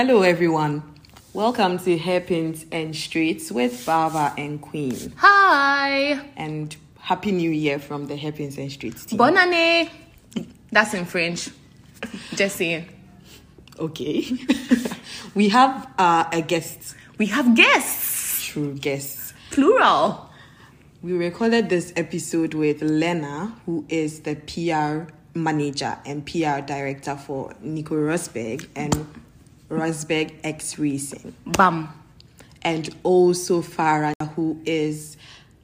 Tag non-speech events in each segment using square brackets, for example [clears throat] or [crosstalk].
Hello, everyone. Welcome to Hairpins and Streets with Baba and Queen. Hi. And Happy New Year from the Hairpins and Streets team. Bonne année. That's in French. Just saying. Okay. [laughs] we have uh, a guest. We have guests. True guests. Plural. We recorded this episode with Lena, who is the PR manager and PR director for Nico Rosberg and Rosberg X Racing. Bam. And also Farah, who is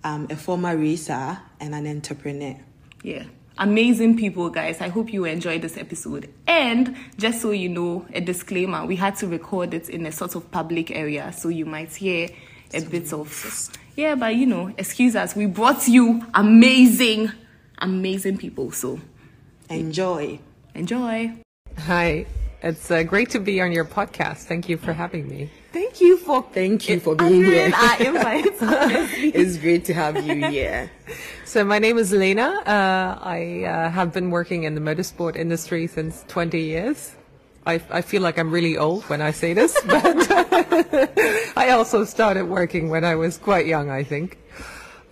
um, a former racer and an entrepreneur. Yeah. Amazing people, guys. I hope you enjoyed this episode. And just so you know, a disclaimer we had to record it in a sort of public area, so you might hear a bit of. Yeah, but you know, excuse us. We brought you amazing, amazing people. So enjoy. Enjoy. Hi. It's uh, great to be on your podcast. Thank you for having me. Thank you for thank you for being here. [laughs] It's great to have you [laughs] here. So my name is Lena. Uh, I uh, have been working in the motorsport industry since 20 years. I, I feel like I'm really old when I say this, [laughs] but I also started working when I was quite young, I think.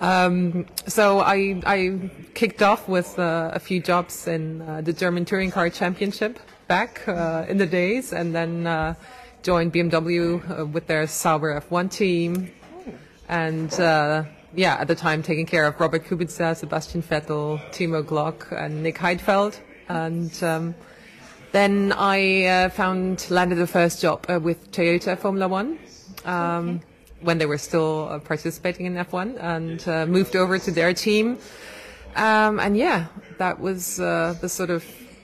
Um, so I, I kicked off with uh, a few jobs in uh, the German Touring Car Championship back uh, in the days, and then uh, joined BMW uh, with their Sauber F1 team, and uh, yeah, at the time taking care of Robert Kubica, Sebastian Vettel, Timo Glock, and Nick Heidfeld, and um, then I uh, found landed the first job uh, with Toyota Formula One. Um, okay. When they were still uh, participating in F1 and uh, moved over to their team. Um, and yeah, that was the sort of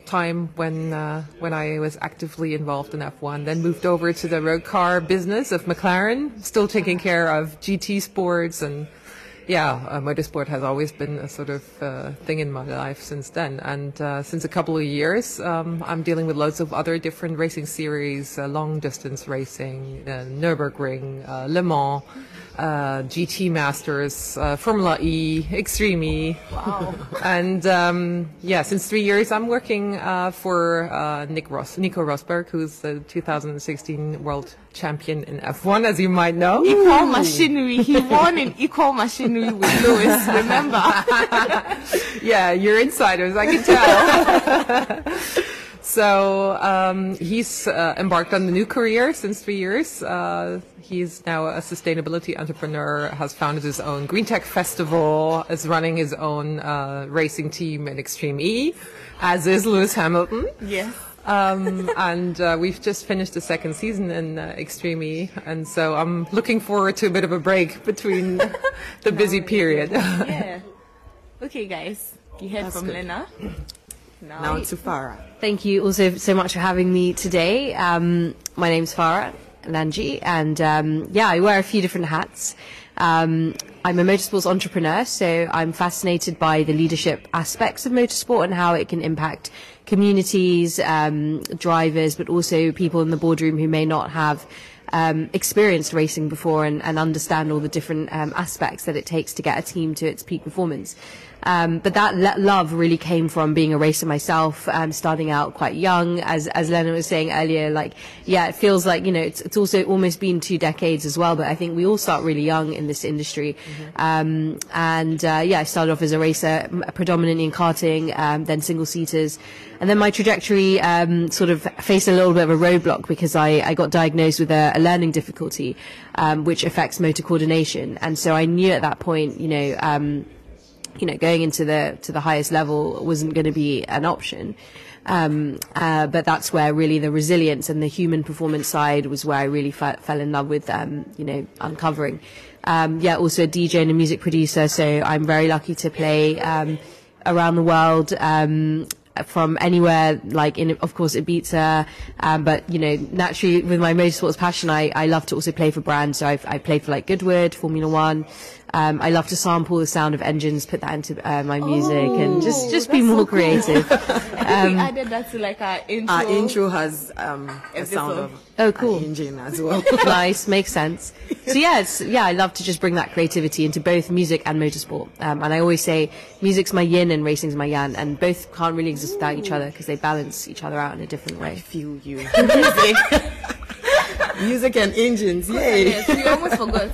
time when uh, when I was actively involved in F1. Then moved over to the road car business of McLaren, still taking care of GT sports and yeah, uh, motorsport has always been a sort of uh, thing in my life since then. And uh, since a couple of years, um, I'm dealing with loads of other different racing series, uh, long distance racing, uh, Nürburgring, uh, Le Mans, GT Masters, Formula E, Extreme E. Wow. and um, yeah, since three years, I'm working for Nick Ross, Nico Rosberg, who's the 2016 world champion in F1, as you might know. Equal machinery. He won in equal machinery with Lewis, remember? [laughs] yeah, you're insiders, I can tell. so um, he's uh, embarked on the new career since three years. Uh, he's now a sustainability entrepreneur, has founded his own Green Tech Festival, is running his own uh, racing team in Extreme E, as is Lewis Hamilton. Yes. Um, and uh, we've just finished the second season in uh, Extreme E, and so I'm looking forward to a bit of a break between [laughs] the busy period. yeah. [laughs] Okay, guys, you heard That's from good. Lena. Now, now to Farah. Thank you also so much for having me today. Um, my name's Farah Nanji, and um, yeah, I wear a few different hats. Um, I'm a motorsports entrepreneur, so I'm fascinated by the leadership aspects of motorsport and how it can impact communities, um, drivers, but also people in the boardroom who may not have um, experienced racing before and, and, understand all the different um, aspects that it takes to get a team to its peak performance. Um, but that le- love really came from being a racer myself, um, starting out quite young. As as Lena was saying earlier, like yeah, it feels like you know it's it's also almost been two decades as well. But I think we all start really young in this industry. Mm-hmm. Um, and uh, yeah, I started off as a racer, predominantly in karting, um, then single seaters, and then my trajectory um, sort of faced a little bit of a roadblock because I, I got diagnosed with a, a learning difficulty, um, which affects motor coordination. And so I knew at that point, you know you know, going into the to the highest level wasn't going to be an option. Um, uh, but that's where really the resilience and the human performance side was where I really fell in love with, um, you know, uncovering. Um, yeah, also a DJ and a music producer, so I'm very lucky to play um, around the world. From anywhere, like in, of course, Ibiza, um, but you know, naturally with my motorsports passion, I, I love to also play for brands. So I've, I played for like Goodwood, Formula One, um, I love to sample the sound of engines, put that into uh, my music, oh, and just just be more so creative. [laughs] um, we added that to like our intro. Our intro has um, a sound of oh cool engine as well. [laughs] nice, makes sense. So yeah, it's, yeah, I love to just bring that creativity into both music and motorsport. Um, and I always say music's my yin and racing's my yang, and both can't really exist without each other because they balance each other out in a different way. I feel you. [laughs] Music and engines, yay! yes, we almost forgot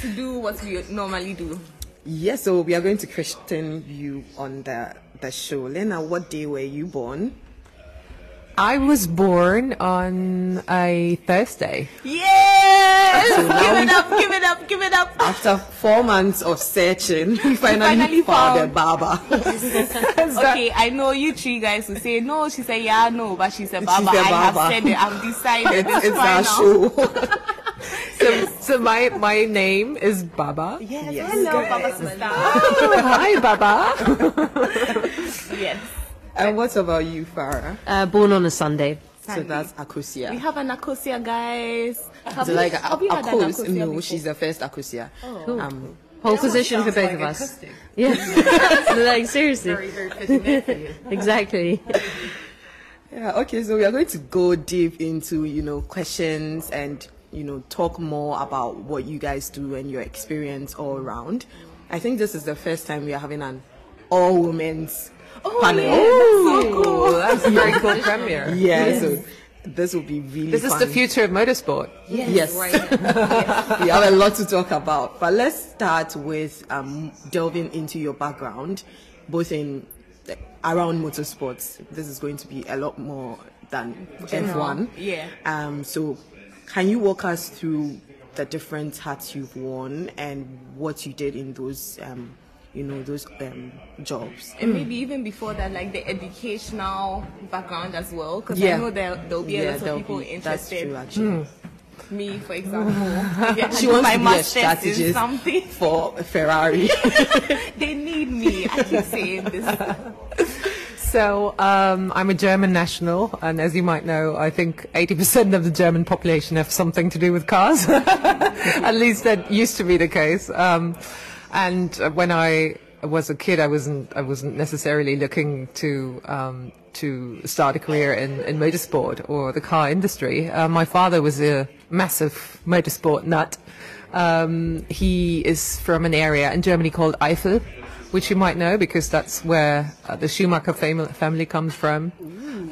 to do what we normally do. Yes, so we are going to question you on the the show. Lena, what day were you born? I was born on a Thursday. Yes! So give it up, give it up, give it up. After four months of searching, we finally, finally found, found- a Baaba. [laughs] Okay, I know you three guys will say no. She said yeah, no, but she said Baaba. said I have said it. I've decided. it's It's, it's our final. show. [laughs] So, so my my name is Baaba. Yes, Yes. hello, Baaba sister. Oh, hi, Baaba. [laughs] yes. and what about you, Farah? Uh, born on a Sunday. So that's Akosua. We have an Akosua, guys. Have So you- like have you had an Akos, Akosua no, before? she's the first Akosua. Oh. Um, Whole position for both of us. [laughs] Yeah. [laughs] like seriously. exactly. Yeah, okay, so we are going to go deep into, you know, questions and, you know, talk more about what you guys do and your experience all around. I think this is the first time we are having an all women's panel. Oh, [laughs] that's a very cool premiere. [laughs] Yeah, so this will be really This is the future of motorsport. Yes. [laughs] we have a lot to talk about. But let's start with um, delving into your background, both in around motorsports. This is going to be a lot more than F1. yeah. Um, so, can you walk us through the different hats you've worn and what you did in those, um, you know, those um, jobs? And maybe even before that, like the educational background as well, because Yeah. I know there there'll be a Yeah, lot of people be- that's interested. true, actually. Me, for example, [laughs] I She can wants my to be a strategist something. for Ferrari. [laughs] They need me. I keep saying this. [laughs] So um, I'm a German national, and as you might know, I think 80% of the German population have something to do with cars. [laughs] At least that used to be the case. Um, and when I was a kid, I wasn't I wasn't necessarily looking to um, to start a career in, in motorsport or the car industry. Uh, my father was a massive motorsport nut. Um, he is from an area in Germany called Eifel, which you might know because that's where uh, the Schumacher fam- family comes from,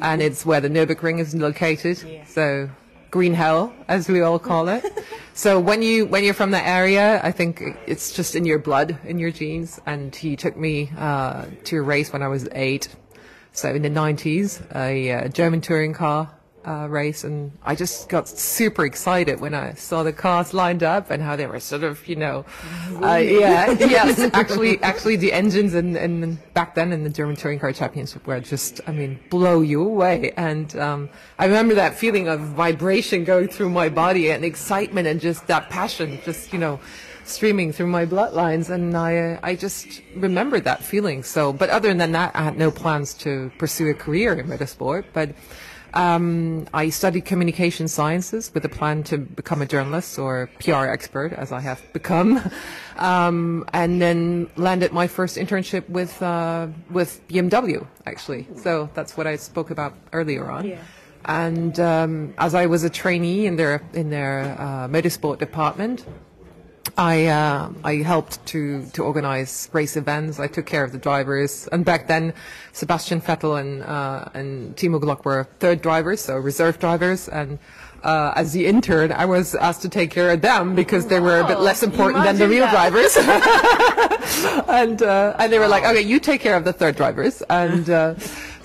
and it's where the Nürburgring is located. So green hell, as we all call it. [laughs] so when you when you're from that area, I think it's just in your blood, in your genes. And he took me uh, to a race when I was eight. So in the 90s, a uh, German touring car uh, race, and I just got super excited when I saw the cars lined up and how they were sort of, you know, uh, yeah, [laughs] yes, actually, actually, the engines and and back then in the German touring car championship were just, I mean, blow you away. And um, I remember that feeling of vibration going through my body and excitement and just that passion, just you know streaming through my bloodlines. And I uh, I just remembered that feeling. So but other than that I had no plans to pursue a career in motorsport. But um, I studied communication sciences with a plan to become a journalist or PR expert as I have become. [laughs] Um, and then landed my first internship with uh, with BMW actually. So that's what I spoke about earlier on. And um, as I was a trainee in their in their uh, motorsport department I uh, I helped to to organize race events. I took care of the drivers, and back then, Sebastian Vettel and uh, and Timo Glock were third drivers, so reserve drivers. And uh, as the intern, I was asked to take care of them because they were a bit less important than the real that. drivers. [laughs] and uh, and they were like, okay, you take care of the third drivers, and.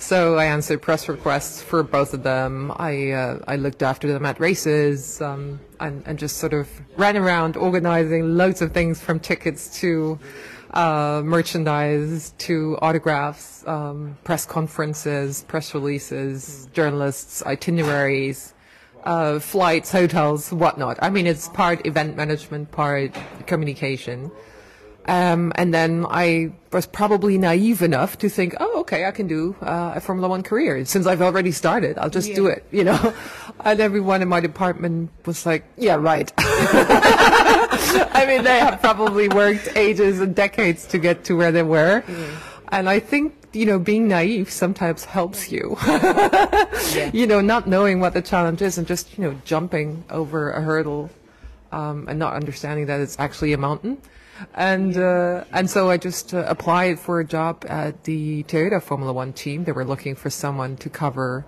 So I answered press requests for both of them. I uh, I looked after them at races um, and and just sort of ran around organizing loads of things from tickets to uh, merchandise to autographs, um, press conferences, press releases, journalists, itineraries, uh, flights, hotels, whatnot. I mean, it's part event management, part communication. Um, and then I was probably naive enough to think, oh, okay, I can do uh, a Formula One career. Since I've already started, I'll just do it, you know. [laughs] and everyone in my department was like, yeah, right. [laughs] I mean, they have probably worked ages and decades to get to where they were. And I think, you know, being naive sometimes helps you. [laughs] You know, not knowing what the challenge is and just, you know, jumping over a hurdle um, and not understanding that it's actually a mountain. And uh, and so I just uh, applied for a job at the Toyota Formula One team. They were looking for someone to cover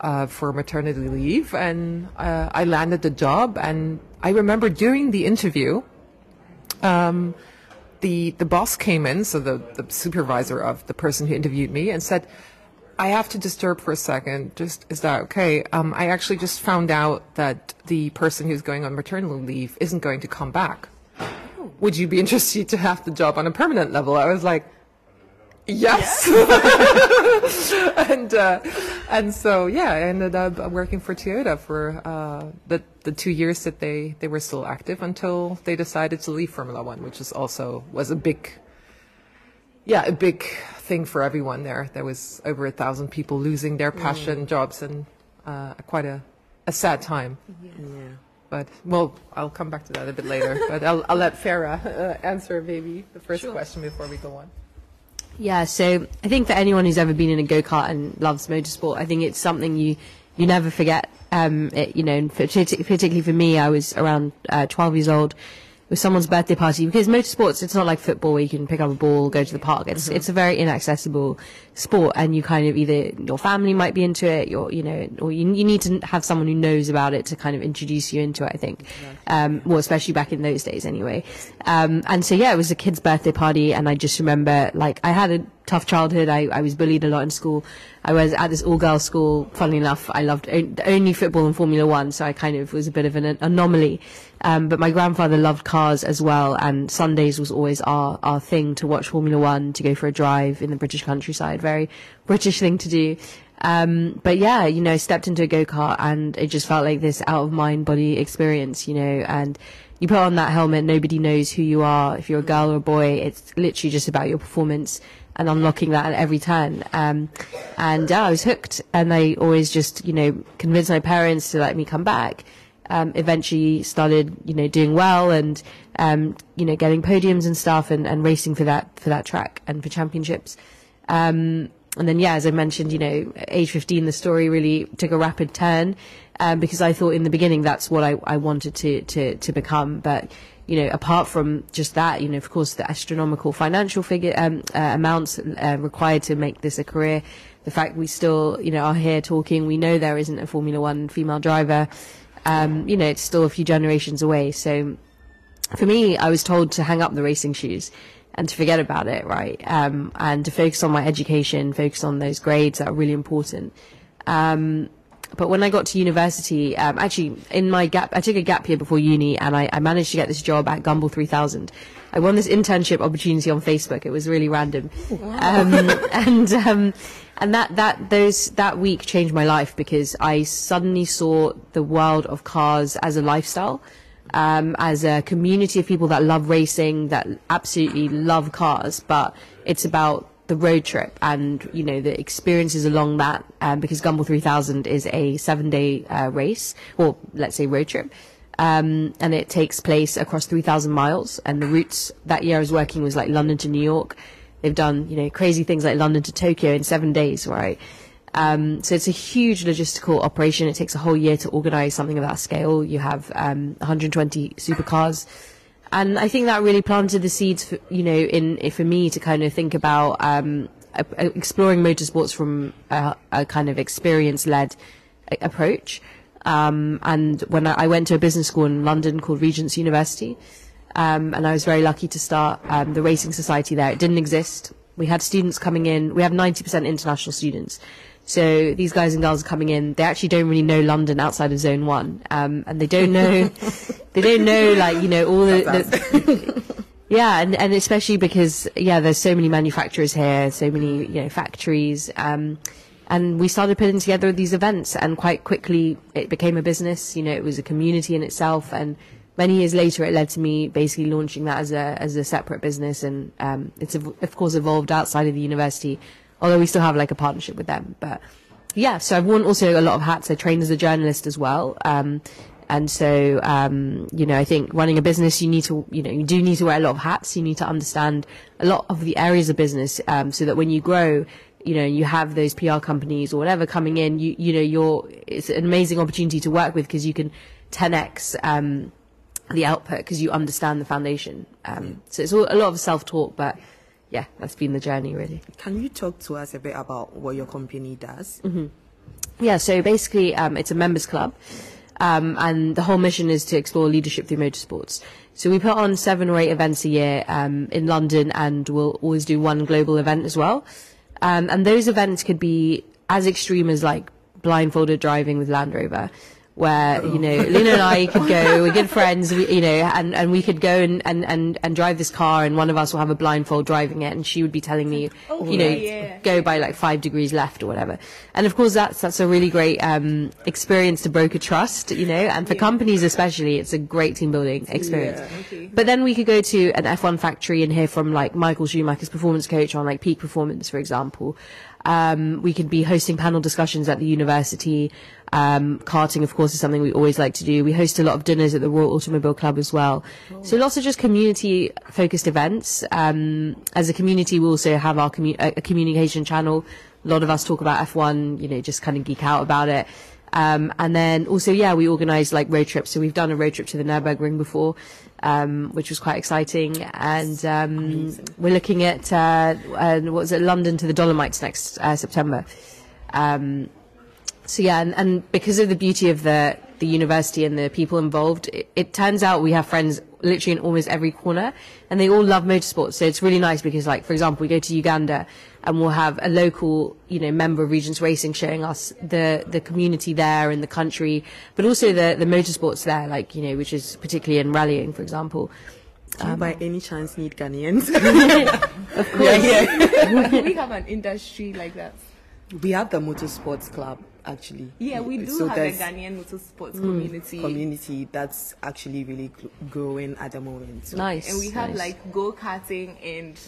uh, for maternity leave, and uh, I landed the job. And I remember during the interview, um, the the boss came in, so the the supervisor of the person who interviewed me, and said. I have to disturb for a second. Just is that okay? Um, I actually just found out that the person who's going on maternity leave isn't going to come back. Would you be interested to have the job on a permanent level? I was like, yes. [laughs] and uh, and so yeah, I ended up working for Toyota for uh, the the two years that they they were still active until they decided to leave Formula One, which is also was a big yeah, a big thing for everyone there. There was over a thousand people losing their passion jobs and uh, quite a, a sad time. Yeah. But well, I'll come back to that a bit later. [laughs] but I'll, I'll let Farah uh, answer maybe the first question before we go on. Yeah, so I think for anyone who's ever been in a go kart and loves motorsport, I think it's something you you never forget. Um, it, you know, and for- partic- particularly for me, I was around uh, 12 years old. It was someone's birthday party because motorsports, it's not like football where you can pick up a ball, go to the park. It's it's a very inaccessible sport, and you kind of either your family might be into it, your you know, or you you need to have someone who knows about it to kind of introduce you into it. I think, um, well, especially back in those days, anyway. Um, and so yeah, it was a kid's birthday party, and I just remember like I had a tough childhood. I, I was bullied a lot in school. I was at this all-girls school. Funnily enough, I loved on- only football and Formula One, so I kind of was a bit of an anomaly. Um, but my grandfather loved cars as well, and Sundays was always our, our thing to watch Formula One, to go for a drive in the British countryside. Very British thing to do. Um, but yeah, you know, I stepped into a go-kart and it just felt like this out of mind body experience, you know, and you put on that helmet, nobody knows who you are. If you're a girl or a boy, it's literally just about your performance and unlocking that at every turn. Um, and yeah, I was hooked and I always just, you know, convinced my parents to let me come back. Um, eventually started, you know, doing well and, um, you know, getting podiums and stuff and, and racing for that, for that track and for championships. Um, and then, yeah, as I mentioned, you know, age 15, the story really took a rapid turn, um, because I thought in the beginning that's what I, I wanted to, to, to become. But, you know, apart from just that, you know, of course, the astronomical financial figure, um, uh, amounts uh, required to make this a career, the fact we still, you know, are here talking, we know there isn't a Formula One female driver, um, you know, it's still a few generations away. So, for me, I was told to hang up the racing shoes and to forget about it, right? Um, and to focus on my education, focus on those grades that are really important. Um, but when I got to university, um, actually in my gap, I took a gap year before uni, and I, I managed to get this job at Gumball 3000. I won this internship opportunity on Facebook. It was really random, um, [laughs] and um, and that that those that week changed my life because I suddenly saw the world of cars as a lifestyle um, as a community of people that love racing, that absolutely love cars, but it's about the road trip and you know the experiences along that. Um, because Gumball 3000 is a seven-day uh, race, or let's say road trip, um, and it takes place across 3,000 miles. And the routes that year I was working was like London to New York. They've done you know crazy things like London to Tokyo in seven days, right? Um, so it's a huge logistical operation. It takes a whole year to organize something of that scale. You have um, 120 supercars. And I think that really planted the seeds, for, you know, in for me to kind of think about um, exploring motorsports from a, a kind of experience-led approach. Um, and when I, I went to a business school in London called Regent's University, um, and I was very lucky to start um, the racing society there. It didn't exist. We had students coming in. We have 90% international students. So these guys and girls are coming in. They actually don't really know London outside of Zone One, um, and they don't know. [laughs] they don't know like you know all the. the [laughs] [laughs] yeah, and, and especially because yeah, there's so many manufacturers here, so many you know factories, um, and we started putting together these events, and quite quickly it became a business. You know, it was a community in itself, and many years later, it led to me basically launching that as a as a separate business, and um, it's ev- of course evolved outside of the university, although we still have like a partnership with them. But yeah, so I've worn also a lot of hats. I trained as a journalist as well. Um, and so, um, you know, I think running a business, you need to, you know, you do need to wear a lot of hats. You need to understand a lot of the areas of business, um, so that when you grow, you know, you have those PR companies or whatever coming in, you, you know, you're, it's an amazing opportunity to work with because you can 10x, um, the output because you understand the foundation. Um, so it's all, a lot of self-talk, but yeah, that's been the journey really. Can you talk to us a bit about what your company does? yeah, so basically, um, it's a members club, um, and the whole mission is to explore leadership through motorsports. So we put on seven or eight events a year um, in London, and we'll always do one global event as well. Um, and those events could be as extreme as like blindfolded driving with Land Rover, where you know Lena and I could go, we're good [laughs] friends, we, you know, and, and we could go and, and, and, and drive this car, and one of us will have a blindfold driving it, and she would be telling me, you know, yeah. go by like five degrees left or whatever. And of course, that's that's a really great um, experience to broker trust, you know, and for companies especially, it's a great team building experience. Okay. But then we could go to an F1 factory and hear from like Michael Schumacher's performance coach on like peak performance, for example. Um, we could be hosting panel discussions at the university. Um, karting, of course, is something we always like to do. We host a lot of dinners at the Royal Automobile Club as well. So lots of just community focused events. Um, as a community, we also have our commu- a, communication channel. A lot of us talk about F1, you know, just kind of geek out about it. Um, and then also, yeah, we organise like road trips. So we've done a road trip to the Nurburgring before, um, which was quite exciting. And um, we're looking at uh, uh, what was it, London to the Dolomites next uh, September. Um, so yeah, and, and because of the beauty of the the university and the people involved, it, it turns out we have friends literally in almost every corner, and they all love motorsports. So it's really nice because, like for example, we go to Uganda and we'll have a local, you know, member of Regents Racing showing us the the community there in the country, but also the the motorsports there, like you know, which is particularly in rallying, for example. Do you by any chance need Ghanaians? [laughs] [laughs] Of course, Do [laughs] we have an industry like that? we have the motorsports club actually. Yeah, we do So have a there's Ghanaian motorsports community. community that's actually really growing at the moment. So nice. and we have nice. like go karting and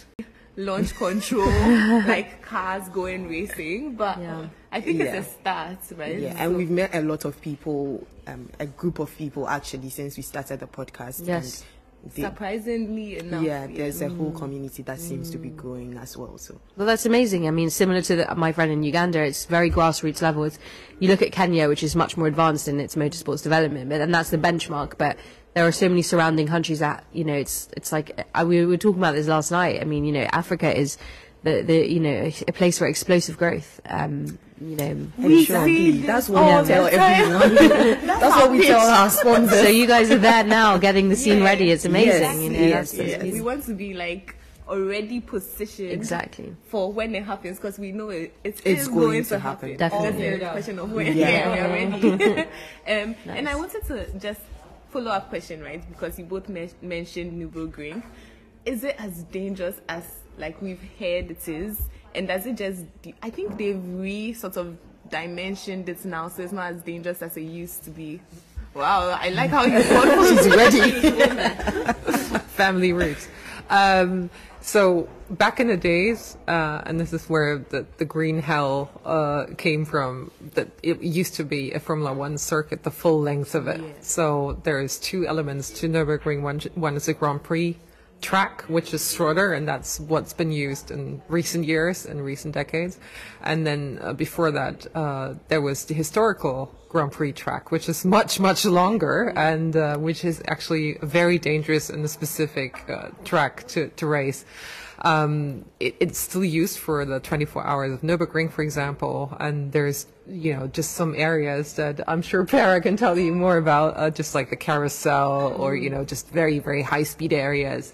launch control, [laughs] like cars going racing. But Yeah. I think Yeah. it's a start, right? Yeah, and we've met a lot of people, um, a group of people actually since we started the podcast. Yes. And they- surprisingly enough. yeah, there's a whole community that seems to be growing as well. So Well, that's amazing. I mean, similar to the, my friend in Uganda, it's very grassroots level. It's, you look at Kenya, which is much more advanced in its motorsports development, but, and that's the benchmark. But there are so many surrounding countries that, you know, it's, it's like, uh, we were talking about this last night. I mean, you know, Africa is the, the, you know, a place for explosive growth. Um, you know, We Sure, see that's what all [laughs] we tell the everyone. that's what we tell our sponsors. so you guys are there now getting the scene Yeah. ready. It's amazing. Yes, you know, yes, that's, that's yes. amazing. We want to be like already positioned Exactly. for when it happens because we know it, it It's is going going, to to happen. happen. Definitely. Just a question of when. Yeah. Yeah, we are ready. [laughs] [laughs] um, And I wanted to just follow up question, right? Because you both men- mentioned Green Is it as dangerous as like we've heard it is? And does it just? I think they've re sort of dimensioned it now, so it's not as dangerous as it used to be. Wow, I like how you [laughs] She's ready. [laughs] family roots. Um, so back in the days, uh, and this is where the, the green hell uh, came from. That it used to be a Formula One circuit, the full length of it. So there's two elements to Nurburgring. One, one is a Grand Prix track, which is shorter, and that's what's been used in recent years and recent decades. And then uh, before that, uh, there was the historical Grand Prix track, which is much, much longer and uh, which is actually very dangerous and a specific uh, track to, to race. Um, it, it's still used for the 24 hours of Nürburgring, for example, and there's, you know, just some areas that I'm sure Farah can tell you more about, uh, just like the carousel or, you know, just very, very high speed areas.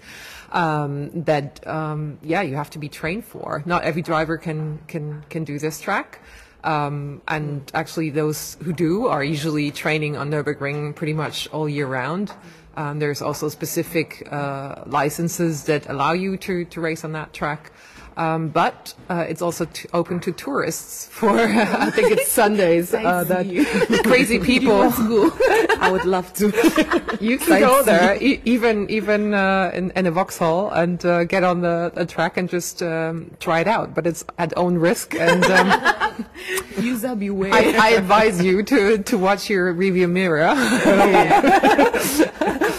Um, that, um, yeah, you have to be trained for. Not every driver can, can, can do this track. Um, and actually, those who do are usually training on Nürburgring pretty much all year round. Um, there's also specific uh, licenses that allow you to, to race on that track. Um, but uh, it's also t- open to tourists for, [laughs] I think it's Sundays, [laughs] uh, that [laughs] crazy people. I would love to. You can go there, e- even even uh, in, in a Vauxhall, and uh, get on the, the track and just um, try it out. But it's at own risk, and um, User beware. I, I advise you to to watch your review mirror.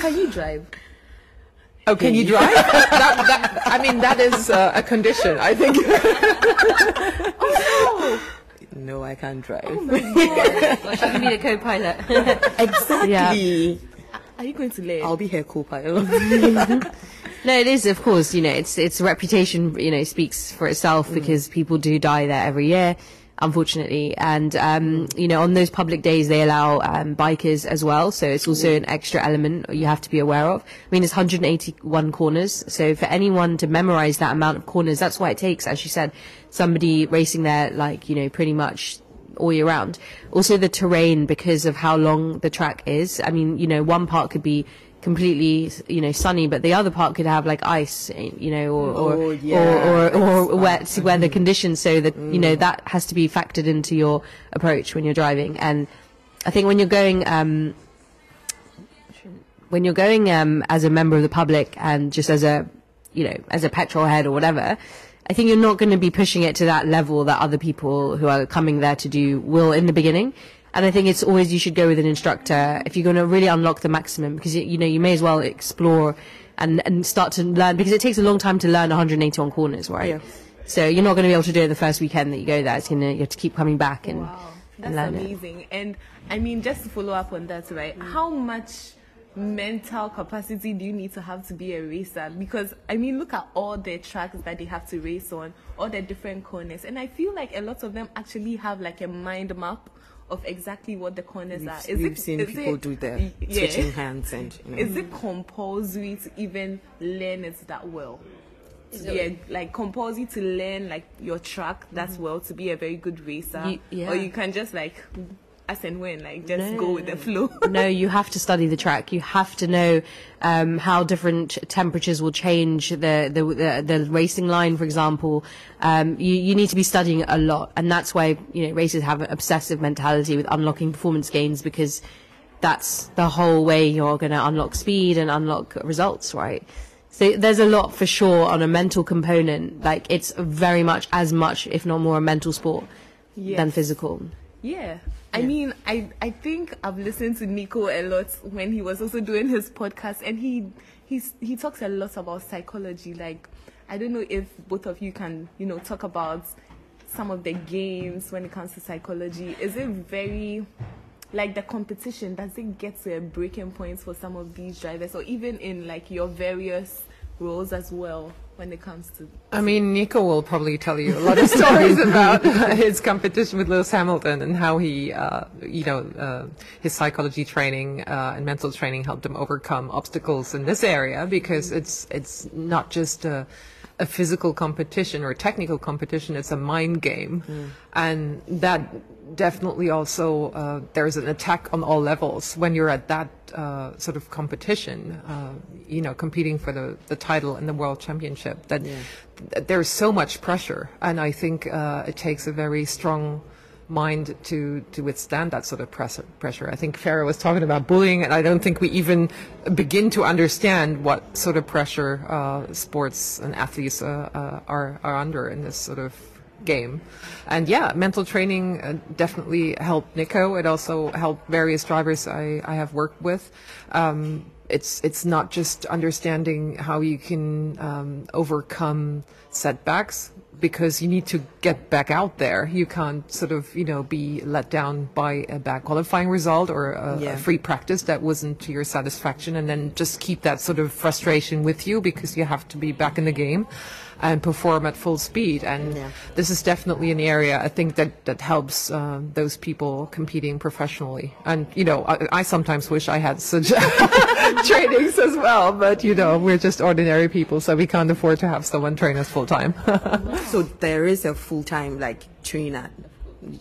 Can you drive? Oh, can you drive? [laughs] that, that, I mean, that is uh, a condition. I think. [laughs] oh, no, No, I can't drive. Well, she can be the co-pilot. [laughs] exactly. Are you going to learn? I'll be her co-pilot. No, it is, of course. You know, it's it's reputation. You know, speaks for itself because people do die there every year. Unfortunately. And, um, you know, on those public days, they allow um, bikers as well. So it's also an extra element you have to be aware of. I mean, it's 181 corners. So for anyone to memorize that amount of corners, that's why it takes, as you said, somebody racing there, like, you know, pretty much all year round. Also the terrain because of how long the track is. I mean, you know, one part could be completely, you know, sunny, but the other part could have like ice, you know, or or Oh, or, yeah, or, or, that's wet weather conditions. So that you know that has to be factored into your approach when you're driving. And I think when you're going. Um, when you're going um, as a member of the public and just as a, you know, as a petrol head or whatever, I think you're not going to be pushing it to that level that other people who are coming there to do will in the beginning. And I think it's always you should go with an instructor if you're going to really unlock the maximum because you, you know you may as well explore and and start to learn because it takes a long time to learn 181 corners, right? Yeah. So you're not going to be able to do it the first weekend that you go there. It's gonna you have to keep coming back and Wow, and that's it. amazing. And I mean, just to follow up on that, right? Mm. How much mental capacity do you need to have to be a racer? Because I mean, look at all the tracks that they have to race on, all the different corners, and I feel like a lot of them actually have like a mind map of exactly what the corners We've, are. Is we've it- seen is people it- do the y- yeah. switching hands and you know. Is it compulsory to even learn it that well? Yeah, like compulsory to learn like your track that well to be a very good racer, You- yeah. or you can just like as and when like just go with the flow. [laughs] no, you have to study the track. You have to know um, how different temperatures will change the the, the, the racing line, for example. Um, you, you need to be studying a lot, and that's why you know racers have an obsessive mentality with unlocking performance gains because that's the whole way you're going to unlock speed and unlock results, right? So there's a lot for sure on a mental component. Like it's very much as much, if not more, a mental sport than physical. Yeah. I mean, I I think I've listened to Nico a lot when he was also doing his podcast, and he he's he talks a lot about psychology. Like, I don't know if both of you can you know talk about some of the games when it comes to psychology. Is it very like the competition? Does it get to a breaking point for some of these drivers, or even in like your various roles as well when it comes to I mean, Nico will probably tell you a lot of [laughs] stories about his competition with Lewis Hamilton and how he, uh, you know, uh, his psychology training uh, and mental training helped him overcome obstacles in this area because it's it's not just a, physical competition or a technical competition; it's a mind game, and that definitely also uh, there's an attack on all levels when you're at that uh, sort of competition, uh, you know, competing for the, the title in the world championship. That th- there's so much pressure, and I think uh, it takes a very strong mind to to withstand that sort of press- pressure. I think Farah was talking about bullying, and I don't think we even begin to understand what sort of pressure uh, sports and athletes uh, uh, are are under in this sort of game. And yeah, mental training uh, definitely helped Nico. It also helped various drivers I, I have worked with. Um, it's it's not just understanding how you can um, overcome setbacks because you need to get back out there. You can't sort of you know be let down by a bad qualifying result or a, Yeah. a free practice that wasn't to your satisfaction, and then just keep that sort of frustration with you because you have to be back in the game and perform at full speed. And Yeah. this is definitely an area I think that that helps um, those people competing professionally. And you know, I, I sometimes wish I had such [laughs] trainings as well, but you know, we're just ordinary people, so we can't afford to have someone train us full time. [laughs] So there is a full time like trainer,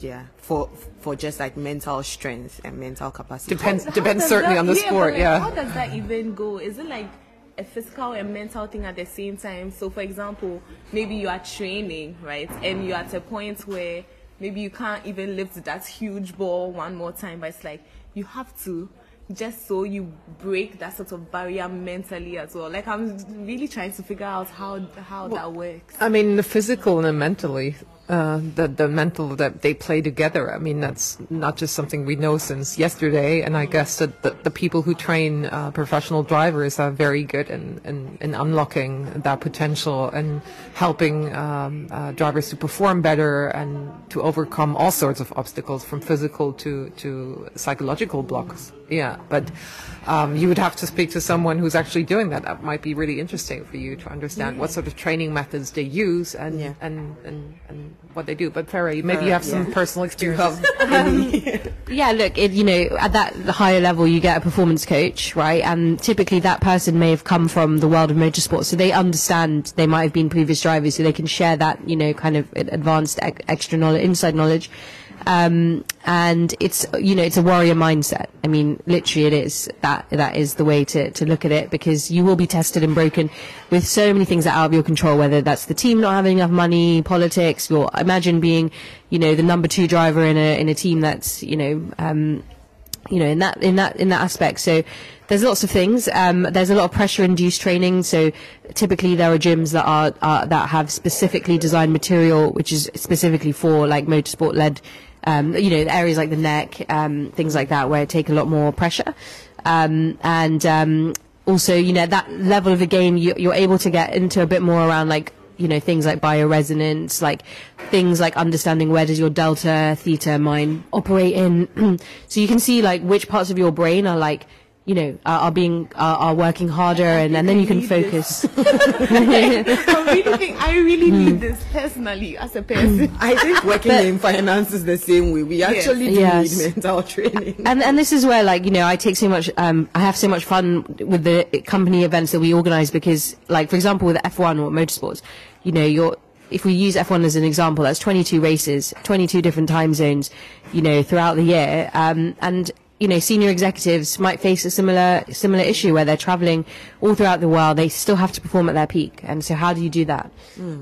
yeah, for for just like mental strength and mental capacity. depends depends certainly that- on the yeah, sport. but, like, yeah. How does that even go? Is it like a physical and mental thing at the same time? So, for example, maybe you are training, right, and you're at a point where maybe you can't even lift that huge ball one more time, but it's like you have to. Just so you break that sort of barrier mentally as well. Like I'm really trying to figure out how how that works. I mean, the physical and the mentally, uh, the the mental that they play together. I mean, that's not just something we know since yesterday. And I guess that the, the people who train uh, professional drivers are very good in, in, in unlocking that potential and helping um, uh, drivers to perform better and to overcome all sorts of obstacles, from physical to to psychological blocks. Yeah, but um, you would have to speak to someone who's actually doing that. That might be really interesting for you to understand what sort of training methods they use and Yeah. and, and, and what they do. But Farah, maybe you have some personal experience. [laughs] [laughs] Yeah, look, it, you know, at that the higher level, you get a performance coach, right? And typically, that person may have come from the world of motorsport, so they understand. They might have been previous drivers, so they can share that, you know, kind of advanced ex- extra knowledge, inside knowledge. Um, and it's, you know, it's a warrior mindset. I mean, literally, it is that that is the way to to look at it because you will be tested and broken with so many things that are out of your control. Whether that's the team not having enough money, politics, or imagine being, you know, the number two driver in a in a team that's, you know. Um, you know, in that in that in that aspect. So there's lots of things. Um, there's a lot of pressure-induced training. So typically there are gyms that are, that have specifically designed material, which is specifically for like motorsport-led, um, you know, areas like the neck, um, things like that, where it take a lot more pressure. Um, and um, also, you know, that level of the game, you, you're able to get into a bit more around like you know things like bioresonance like things like understanding where does your delta theta mind operate in [clears throat] so you can see like which parts of your brain are like you know are, are being are, are working harder and, and then you can focus I [laughs] really think I really Hmm. need this personally as a person. I think working in finance is the same way. We actually do Yes. need mental training. and and this is where like you know I take so much um I have so much fun with the company events that we organize because like for example with F1 or motorsports you know you're if we use F1 as an example that's 22 races 22 different time zones you know throughout the year um and you know senior executives might face a similar similar issue where they're traveling all throughout the world they still have to perform at their peak and so how do you do that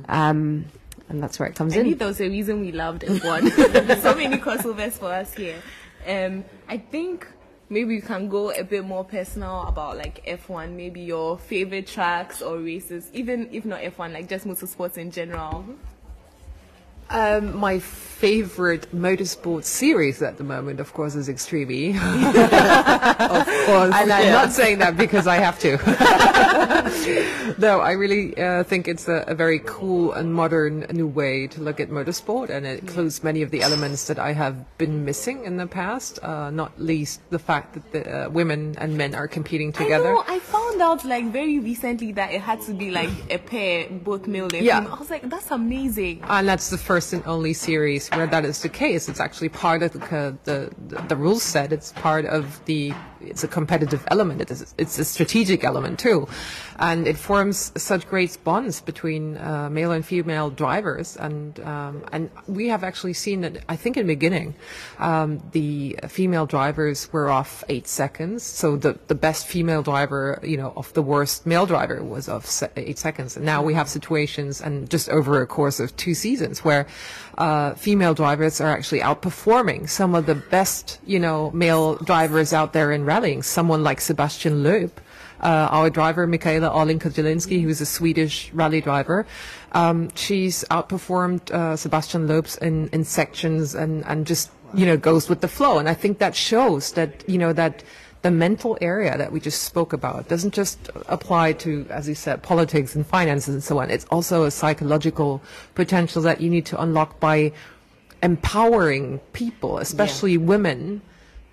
um and that's where it comes I in think there was a reason we loved [laughs] F1. There's [laughs] so many crossovers for us here. Um, I think maybe we can go a bit more personal about like F1, maybe your favorite tracks or races, even if not F1, like just motorsports in general. Um, my favorite motorsport series at the moment, of course, is Extreme. [laughs] of course. and I'm yeah. not saying that because I have to. [laughs] no, I really uh, think it's a, a very cool and modern new way to look at motorsport, and it includes many of the elements that I have been missing in the past. Uh, not least the fact that the uh, women and men are competing together. I know, I found out like very recently that it had to be like a pair, both male and Yeah. female. I was like, that's amazing. And that's the first and only series where that is the case. It's actually part of the, the, the rule set. It's part of the. It's a competitive element. It is. It's a strategic element too, and it forms such great bonds between uh, male and female drivers. And um, and we have actually seen that. I think in the beginning, um, the female drivers were off eight seconds. So the the best female driver, you know, of the worst male driver was off se- eight seconds. And now we have situations, and just over a course of two seasons, where uh, female drivers are actually outperforming some of the best, you know, male drivers out there in rallying. Someone like Sebastian Loeb, uh, our driver Mikaela Åhlin-Kottulinsky, who's a Swedish rally driver. Um, she's outperformed uh, Sebastian Loeb's in, in sections and, and just, you know, goes with the flow. And I think that shows that, you know, that the mental area that we just spoke about doesn't just apply to, as you said, politics and finances and so on. It's also a psychological potential that you need to unlock by empowering people, especially women,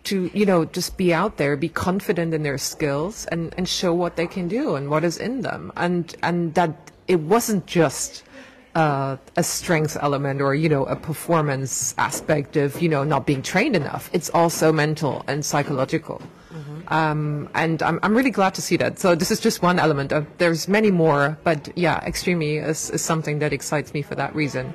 to, you know, just be out there, be confident in their skills and, and show what they can do and what is in them. And, and that it wasn't just, uh, a strength element or, you know, a performance aspect of, you know, not being trained enough. It's also mental and psychological. Um, and I'm, I'm really glad to see that. So this is just one element. Of, there's many more, but yeah, Extreme is, is something that excites me for that reason.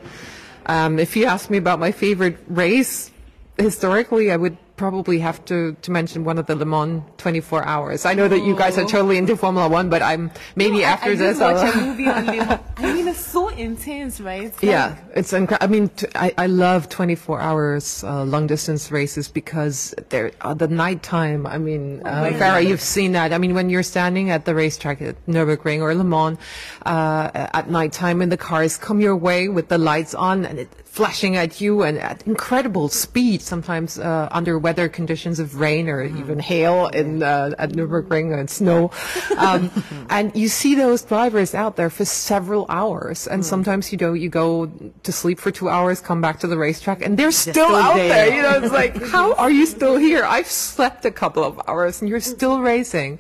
Um, if you ask me about my favorite race, historically, I would probably have to, to mention one of the Le Mans 24 hours. I know that you guys are totally into Formula One, but I'm maybe I- after I, this. did watch I'll- a movie on Le Mans. I mean, it's so intense, right? It's yeah, it's incredible. I mean, t- I, I love 24 hours uh, long distance races because they're uh, the nighttime. I mean, uh, Farah, you've seen that. I mean, when you're standing at the racetrack at Nürburgring or Le Mans uh, at nighttime and the cars come your way with the lights on and it flashing at you and at incredible speed, sometimes uh, under weather conditions of rain or even hail in uh, at Nürburgring and snow. [laughs] Um, and you see those drivers out there for several hours, and sometimes you know you go to sleep for two hours, come back to the racetrack, and they're still, still out there. there. You know, it's like, [laughs] how are you still here? I've slept a couple of hours, and you're still racing.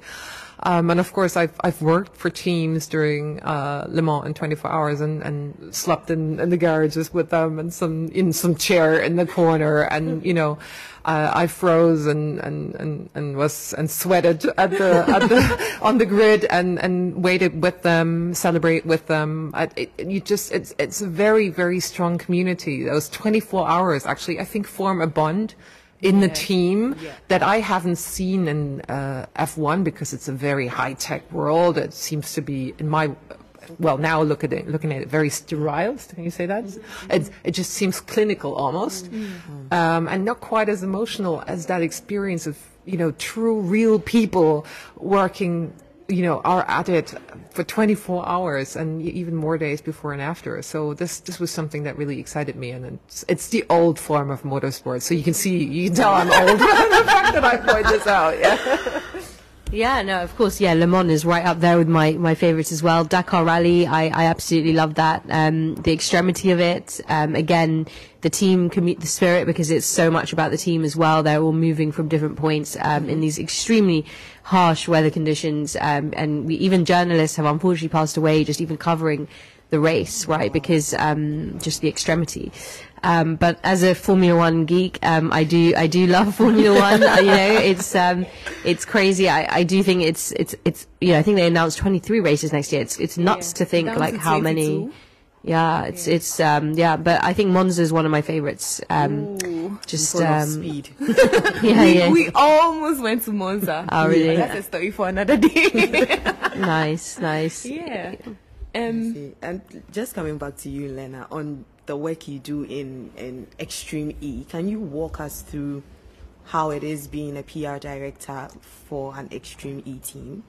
Um, and of course, I've I've worked for teams during uh, Le Mans in 24 hours and, and slept in, in the garages with them and some in some chair in the corner and you know. Uh, I froze and, and, and, and was and sweated at the, at the [laughs] on the grid and, and waited with them, celebrate with them. It, you just it's it's a very very strong community. Those 24 hours actually I think form a bond in the team Yeah. that I haven't seen in uh, F1 because it's a very high tech world. It seems to be in my well now look at it looking at it very sterile. Can you say that? It it just seems clinical almost, um, and not quite as emotional as that experience of you know true real people working. You know, are at it for 24 hours and even more days before and after. So this this was something that really excited me, and it's, it's the old form of motorsport. So you can see, you can tell I'm old. [laughs] the fact that I point this out, yeah. Yeah, no, of course, yeah, Le Mans is right up there with my, my favorites as well. Dakar Rally, I, I absolutely love that. Um, the extremity of it, um, again, the team commu- the spirit because it's so much about the team as well. They're all moving from different points, um, in these extremely harsh weather conditions. Um, and we, even journalists have unfortunately passed away just even covering the race, right? Because, um, just the extremity. Um, but as a Formula One geek, um, I do I do love Formula [laughs] One. You know, it's um, it's crazy. I, I do think it's it's it's you know I think they announced 23 races next year. It's it's nuts Yeah. to think like how many. 22. Yeah, it's it's um yeah, but I think Monza is one of my favorites. Um, just Full of um speed. [laughs] yeah yeah We almost went to Monza. [laughs] Oh, really? That's a story for another day. [laughs] nice nice. yeah. Um, and just coming back to you, Lena, on the work you do in, in Extreme E, can you walk us through how it is being a PR director for an Extreme E team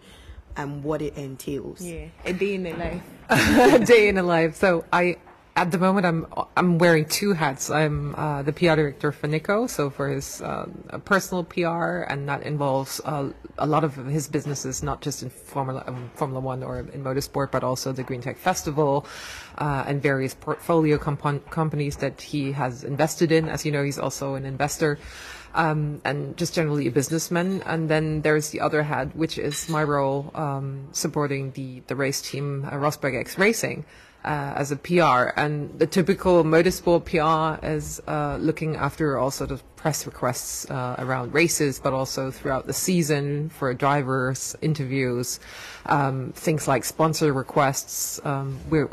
and what it entails? yeah. A day in the life. [laughs] a day in a life. So I, at the moment, I'm I'm wearing two hats. I'm uh, the PR director for Nico, so for his uh, personal PR, and that involves uh, a lot of his businesses, not just in Formula um, Formula One or in motorsport, but also the Green Tech Festival uh, and various portfolio compon- companies that he has invested in. As you know, he's also an investor. Um, and just generally a businessman. And then there's the other hat, which is my role um, supporting the, the race team, uh, Rosberg X Racing, uh, as a PR. And the typical motorsport PR is uh, looking after all sort of press requests uh, around races, but also throughout the season for drivers, interviews, um, things like sponsor requests. Um, we're,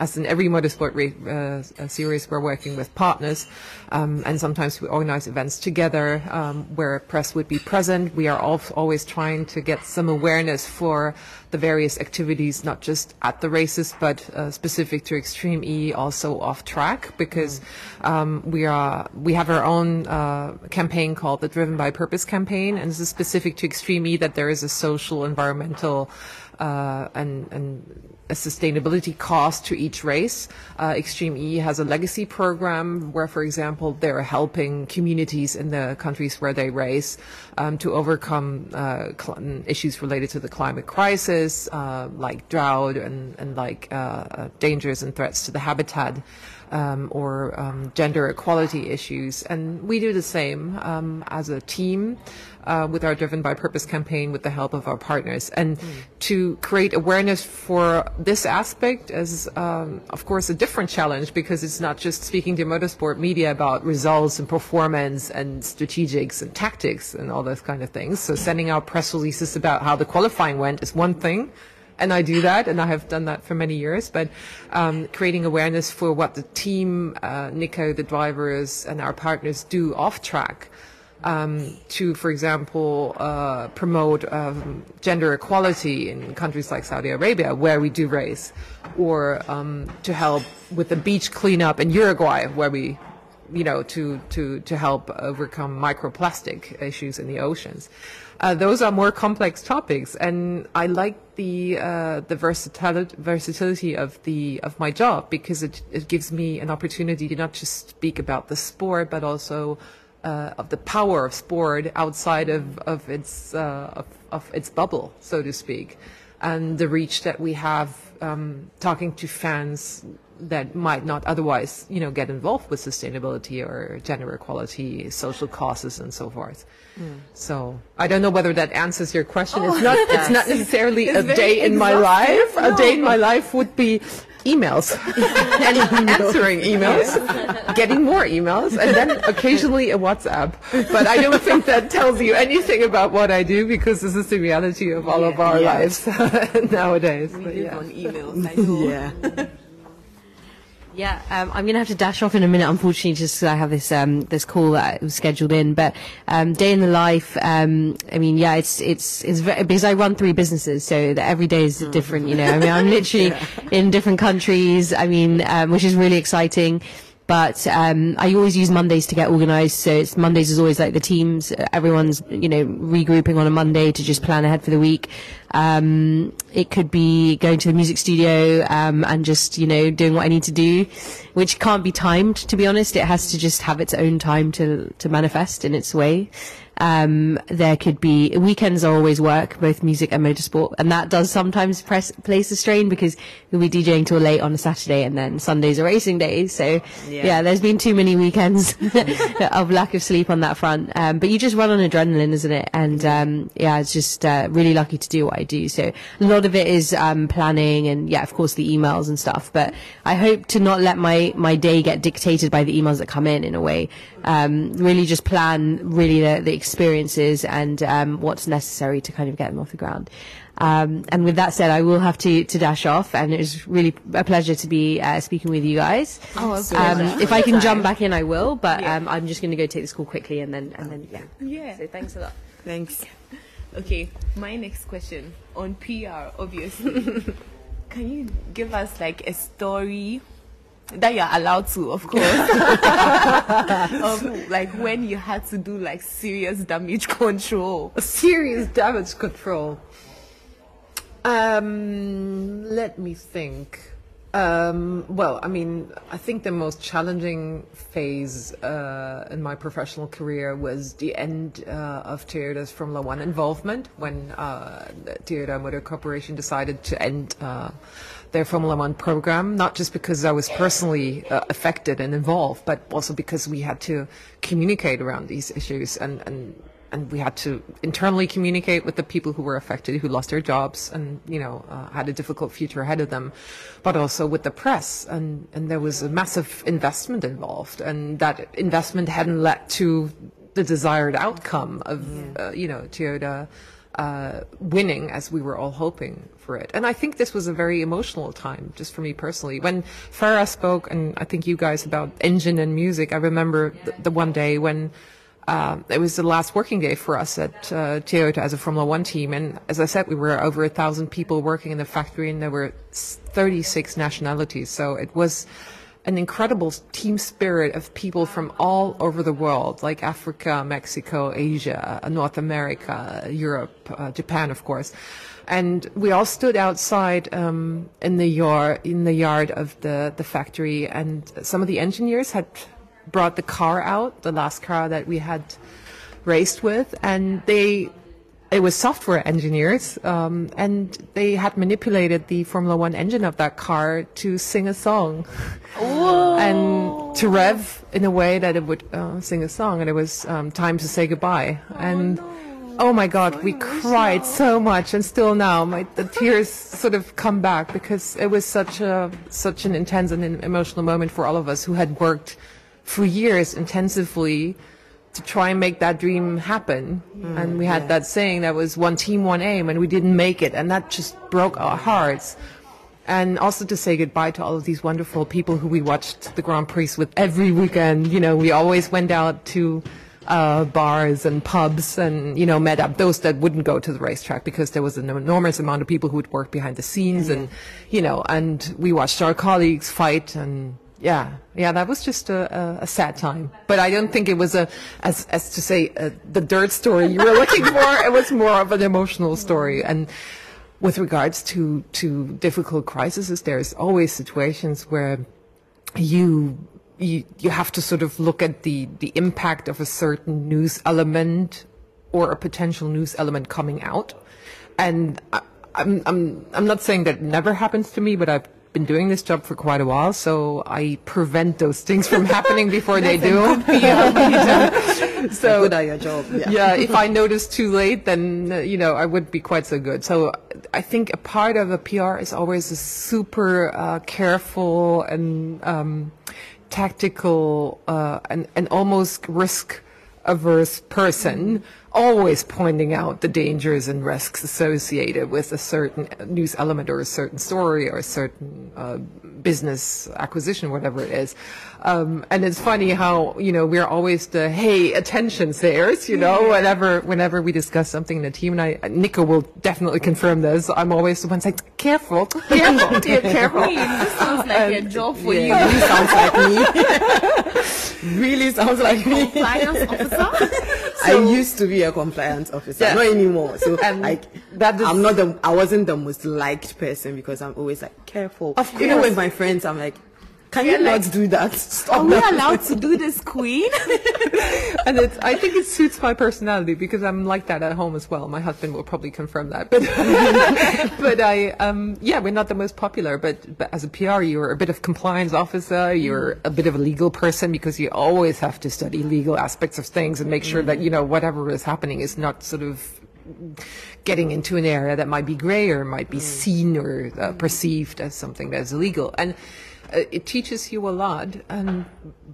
as in every motorsport uh, series, we're working with partners, um, and sometimes we organize events together um, where press would be present. We are al- always trying to get some awareness for the various activities, not just at the races, but uh, specific to Extreme E, also off track, because um, we are we have our own uh, campaign called the Driven by Purpose campaign, and this is specific to Extreme E that there is a social, environmental, uh, and and a sustainability cost to each race. Uh, Extreme E has a legacy program where, for example, they're helping communities in the countries where they race um, to overcome uh, issues related to the climate crisis, uh, like drought and, and like uh, uh, dangers and threats to the habitat. Um, or um, gender equality issues, and we do the same um, as a team uh, with our Driven by Purpose campaign with the help of our partners. And to create awareness for this aspect is, um, of course, a different challenge because it's not just speaking to motorsport media about results and performance and strategics and tactics and all those kind of things. So sending out press releases about how the qualifying went is one thing. And I do that, and I have done that for many years. But um, creating awareness for what the team, uh, Nico, the drivers, and our partners do off track um, to, for example, uh, promote um, gender equality in countries like Saudi Arabia, where we do race, or um, to help with the beach cleanup in Uruguay, where we, you know, to to to help overcome microplastic issues in the oceans. Uh, those are more complex topics, and I like the uh, the versatility versatility of the of my job because it it gives me an opportunity to not just speak about the sport, but also uh, of the power of sport outside of of its uh, of, of its bubble, so to speak. And the reach that we have um, talking to fans that might not otherwise, you know, get involved with sustainability or gender equality, social causes, and so forth. So I don't know whether that answers your question. it's not. It's not necessarily a day in my life. exhaustive. A day in my life would be emails [laughs] and answering emails, getting more emails, and then occasionally a WhatsApp. But I don't think that tells you anything about what I do because this is the reality of all of our Yeah. lives [laughs] nowadays. We But live yeah. on emails. I [laughs] know. Yeah. Yeah, um, I'm going to have to dash off in a minute, unfortunately, just because I have this um, this call that was scheduled in. But um, day in the life, um, I mean, yeah, it's it's it's very, because I run three businesses, so that every day is different. You know, I mean, I'm [laughs] literally in different countries. I mean, um, which is really exciting. But um, I always use Mondays to get organised. So it's Mondays is always like the teams. Everyone's you know regrouping on a Monday to just plan ahead for the week. Um, it could be going to the music studio um, and just you know doing what I need to do, which can't be timed. To be honest, it has to just have its own time to to manifest in its way. Um, there could be weekends are always work, both music and motorsport, and that does sometimes press, place a strain because we'll be DJing till late on a Saturday, and then Sundays are racing days. So Yeah. yeah, there's been too many weekends [laughs] of lack of sleep on that front. Um, but you just run on adrenaline, isn't it? And um, yeah, it's just uh, really lucky to do what I do. So a lot of it is um, planning, and yeah, of course the emails and stuff. But I hope to not let my my day get dictated by the emails that come in. In a way, um, really just plan really the, the experiences and um, what's necessary to kind of get them off the ground. Um, and with that said, I will have to, to dash off, and it was really a pleasure to be uh, speaking with you guys. Oh, Um, if I can jump back in, I will. But Yeah. um, I'm just going to go take this call quickly, and then and then yeah. Yeah. So thanks a lot. Thanks. Okay, my next question on PR, obviously. [laughs] Can you give us like a story that you're allowed to, of course, [laughs] of like when you had to do like serious damage control? serious damage control. Um, let me think. Um, well, I mean, I think the most challenging phase uh, in my professional career was the end uh, of Toyota's Formula One involvement when uh, Toyota Motor Corporation decided to end uh, their Formula One program, not just because I was personally uh, affected and involved, but also because we had to communicate around these issues and, and and we had to internally communicate with the people who were affected, who lost their jobs and you know uh, had a difficult future ahead of them, but also with the press, and and there was a massive investment involved, and that investment hadn't led to the desired outcome of uh, you know Toyota. Uh, winning as we were all hoping for it. And I think this was a very emotional time, just for me personally. When Farah spoke, and I think you guys, about engine and music, I remember the, the one day when uh, it was the last working day for us at uh, Toyota as a Formula One team. And as I said, we were over a thousand people working in the factory, and there were 36 nationalities. So it was an incredible team spirit of people from all over the world, like Africa, Mexico, Asia, uh, North America, Europe, uh, Japan, of course. And we all stood outside um, in the yard in the yard of the the factory, and some of the engineers had brought the car out, the last car that we had raced with, and they it was software engineers, um, and they had manipulated the Formula One engine of that car to sing a song, and to rev in a way that it would uh, sing a song, and it was um, time to say goodbye. and oh my God, we cried so much, and still now my the tears sort of come back because it was such a such an intense and an emotional moment for all of us who had worked for years intensively to try and make that dream happen. and we had that saying that was one team, one aim, and we didn't make it. And that just broke our hearts. And also to say goodbye to all of these wonderful people who we watched the Grand Prix with every weekend. You know, we always went out to uh, bars and pubs and, you know, met up those that wouldn't go to the racetrack because there was an enormous amount of people who would work behind the scenes and, you know, and we watched our colleagues fight and yeah, yeah, that was just a, a, a sad time. But I don't think it was a, as, as to say, uh, the dirt story you were looking [laughs] for. It was more of an emotional story. And with regards to, to difficult crises, there's always situations where you, you, you have to sort of look at the, the impact of a certain news element or a potential news element coming out. And I, I'm, I'm, I'm not saying that never happens to me, but I've been doing this job for quite a while, so I prevent those things from happening before they do. [laughs] so good at your job. Yeah. yeah, if I notice too late, then uh, you know I wouldn't be quite so good. So I think a part of a PR is always a super uh, careful and um, tactical uh, and and almost risk averse person always pointing out the dangers and risks associated with a certain news element or a certain story or a certain uh, business acquisition, whatever it is. Um, and it's funny how, you know, we're always the, hey, attention sayers, you know, whenever, whenever we discuss something in the team. And I, Nico will definitely confirm this. I'm always the one saying, careful, careful, [laughs] dear, careful. This sounds like a job for Yeah, you. really sounds like me. [laughs] [laughs] really sounds like me. Compliance officer. I used to be a compliance officer, Yeah. not anymore. So And [laughs] um, like that is- I'm not the I wasn't the most liked person because I'm always like careful. Of course. Even with my friends, I'm like, can You're you like, not do that? Stop Are we that. allowed to do this, Queen? [laughs] and it's, I think it suits my personality because I'm like that at home as well. My husband will probably confirm that. But, [laughs] but I, um, yeah, we're not the most popular, but, but as a PR, you're a bit of compliance officer. You're a bit of a legal person because you always have to study legal aspects of things and make sure that, you know, whatever is happening is not sort of getting into an area that might be gray or might be seen or uh, perceived as something that is illegal. And Uh, it teaches you a lot. And,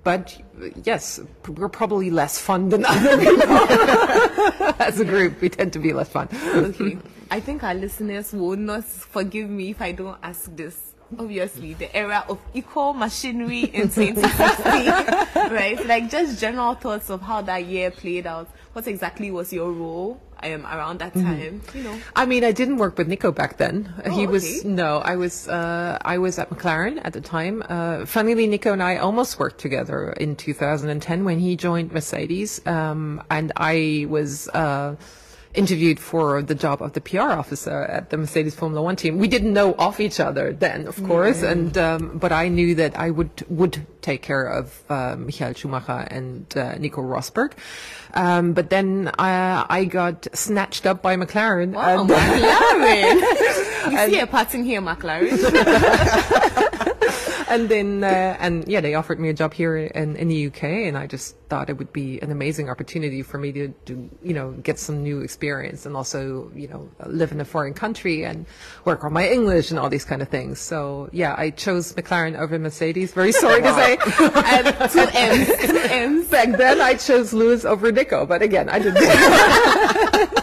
but yes, we're probably less fun than [laughs] other people. [laughs] as a group, we tend to be less fun. okay. I think our listeners will not forgive me if I don't ask this. Obviously, the era of equal machinery in 2016, [laughs] right? Like just general thoughts of how that year played out. What exactly was your role um, around that Mm-hmm. time? You know, I mean, I didn't work with Nico back then. Oh, he was no, I was uh, I was at McLaren at the time. Uh, funnily, Nico and I almost worked together in 2010 when he joined Mercedes, um, and I was. Uh, interviewed for the job of the PR officer at the Mercedes Formula One team. We didn't know of each other then, of course, and um, but I knew that I would would take care of uh, Michael Schumacher and uh, Nico Rosberg. Um, but then I, I got snatched up by McLaren. wow, [laughs] McLaren. [laughs] you see a pattern here, McLaren. [laughs] and then uh, and yeah they offered me a job here in, in the UK and I just thought it would be an amazing opportunity for me to, to you know get some new experience and also you know live in a foreign country and work on my English and all these kind of things. So yeah I chose McLaren over Mercedes. Very sorry to say. And two [laughs] M's, two M's. back then I chose Lewis over Nico but again I didn't [laughs]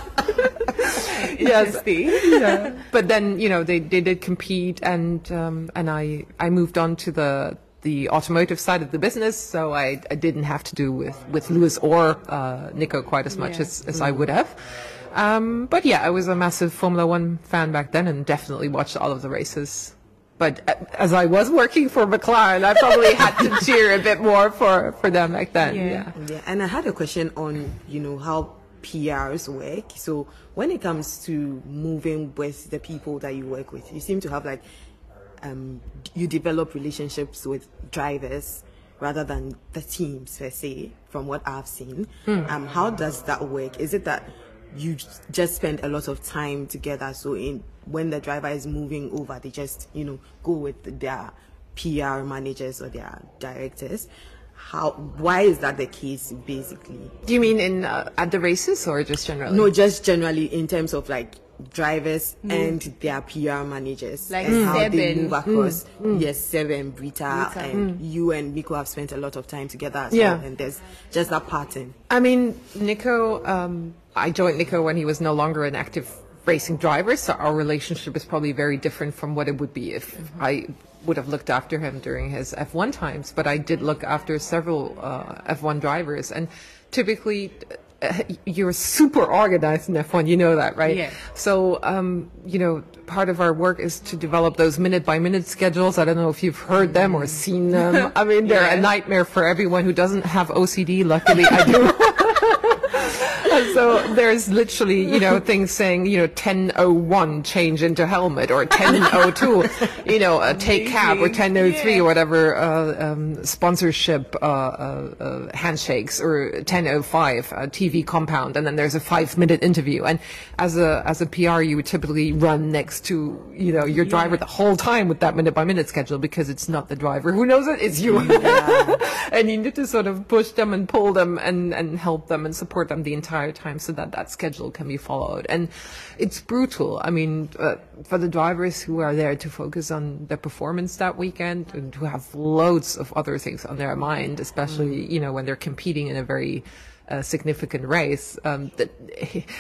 Interesting. yeah. [laughs] But then you know they, they did compete, and um, and I I moved on to the the automotive side of the business, so I, I didn't have to do with with Lewis or uh, Nico quite as much Yeah. as, as I would have. Um, but yeah, I was a massive Formula One fan back then, and definitely watched all of the races. But uh, as I was working for McLaren, I probably had to [laughs] cheer a bit more for, for them back then. Yeah. yeah. Yeah, and I had a question on, you know, how PRs work. So when it comes to moving with the people that you work with, you seem to have like, um, you develop relationships with drivers rather than the teams per se, from what I've seen. Um, how does that work? Is it that you just spend a lot of time together? So in when the driver is moving over, they just, you know, go with their PR managers or their directors. How? Why is that the case, basically? Do you mean in uh, at the races or just generally? No, just generally in terms of like drivers mm. and their PR managers Like and how they Seb move and- across. Mm. Yes, Seven, Britta, Britta. and you and Nico have spent a lot of time together as Yeah. well, and there's just that pattern. I mean, Nico, um, I joined Nico when he was no longer an active racing driver, so our relationship is probably very different from what it would be if mm-hmm. I would have looked after him during his F1 times. But I did look after several uh, F1 drivers, and typically. Uh, you're super organized in F1, you know that, right? Yeah. So, um, you know, part of our work is to develop those minute by minute schedules. I don't know if you've heard them or seen them. [laughs] I mean, they're a nightmare for everyone who doesn't have OCD. Luckily, I do. [laughs] [laughs] so there's literally, you know, things saying, you know, 1001 change into helmet or 1002, you know, uh, take cab or 1003 or whatever, uh, um, sponsorship, uh, uh, uh, handshakes or 1005, uh, TV compound. And then there's a five minute interview. And as a, as a PR, you would typically run next to, you know, your driver the whole time with that minute by minute schedule because it's not the driver who knows it, it's you. [laughs] and you need to sort of push them and pull them and, and help them and support them the entire time so that that schedule can be followed. And it's brutal. I mean, uh, for the drivers who are there to focus on their performance that weekend and who have loads of other things on their mind, especially, you know, when they're competing in a very a significant race, um, that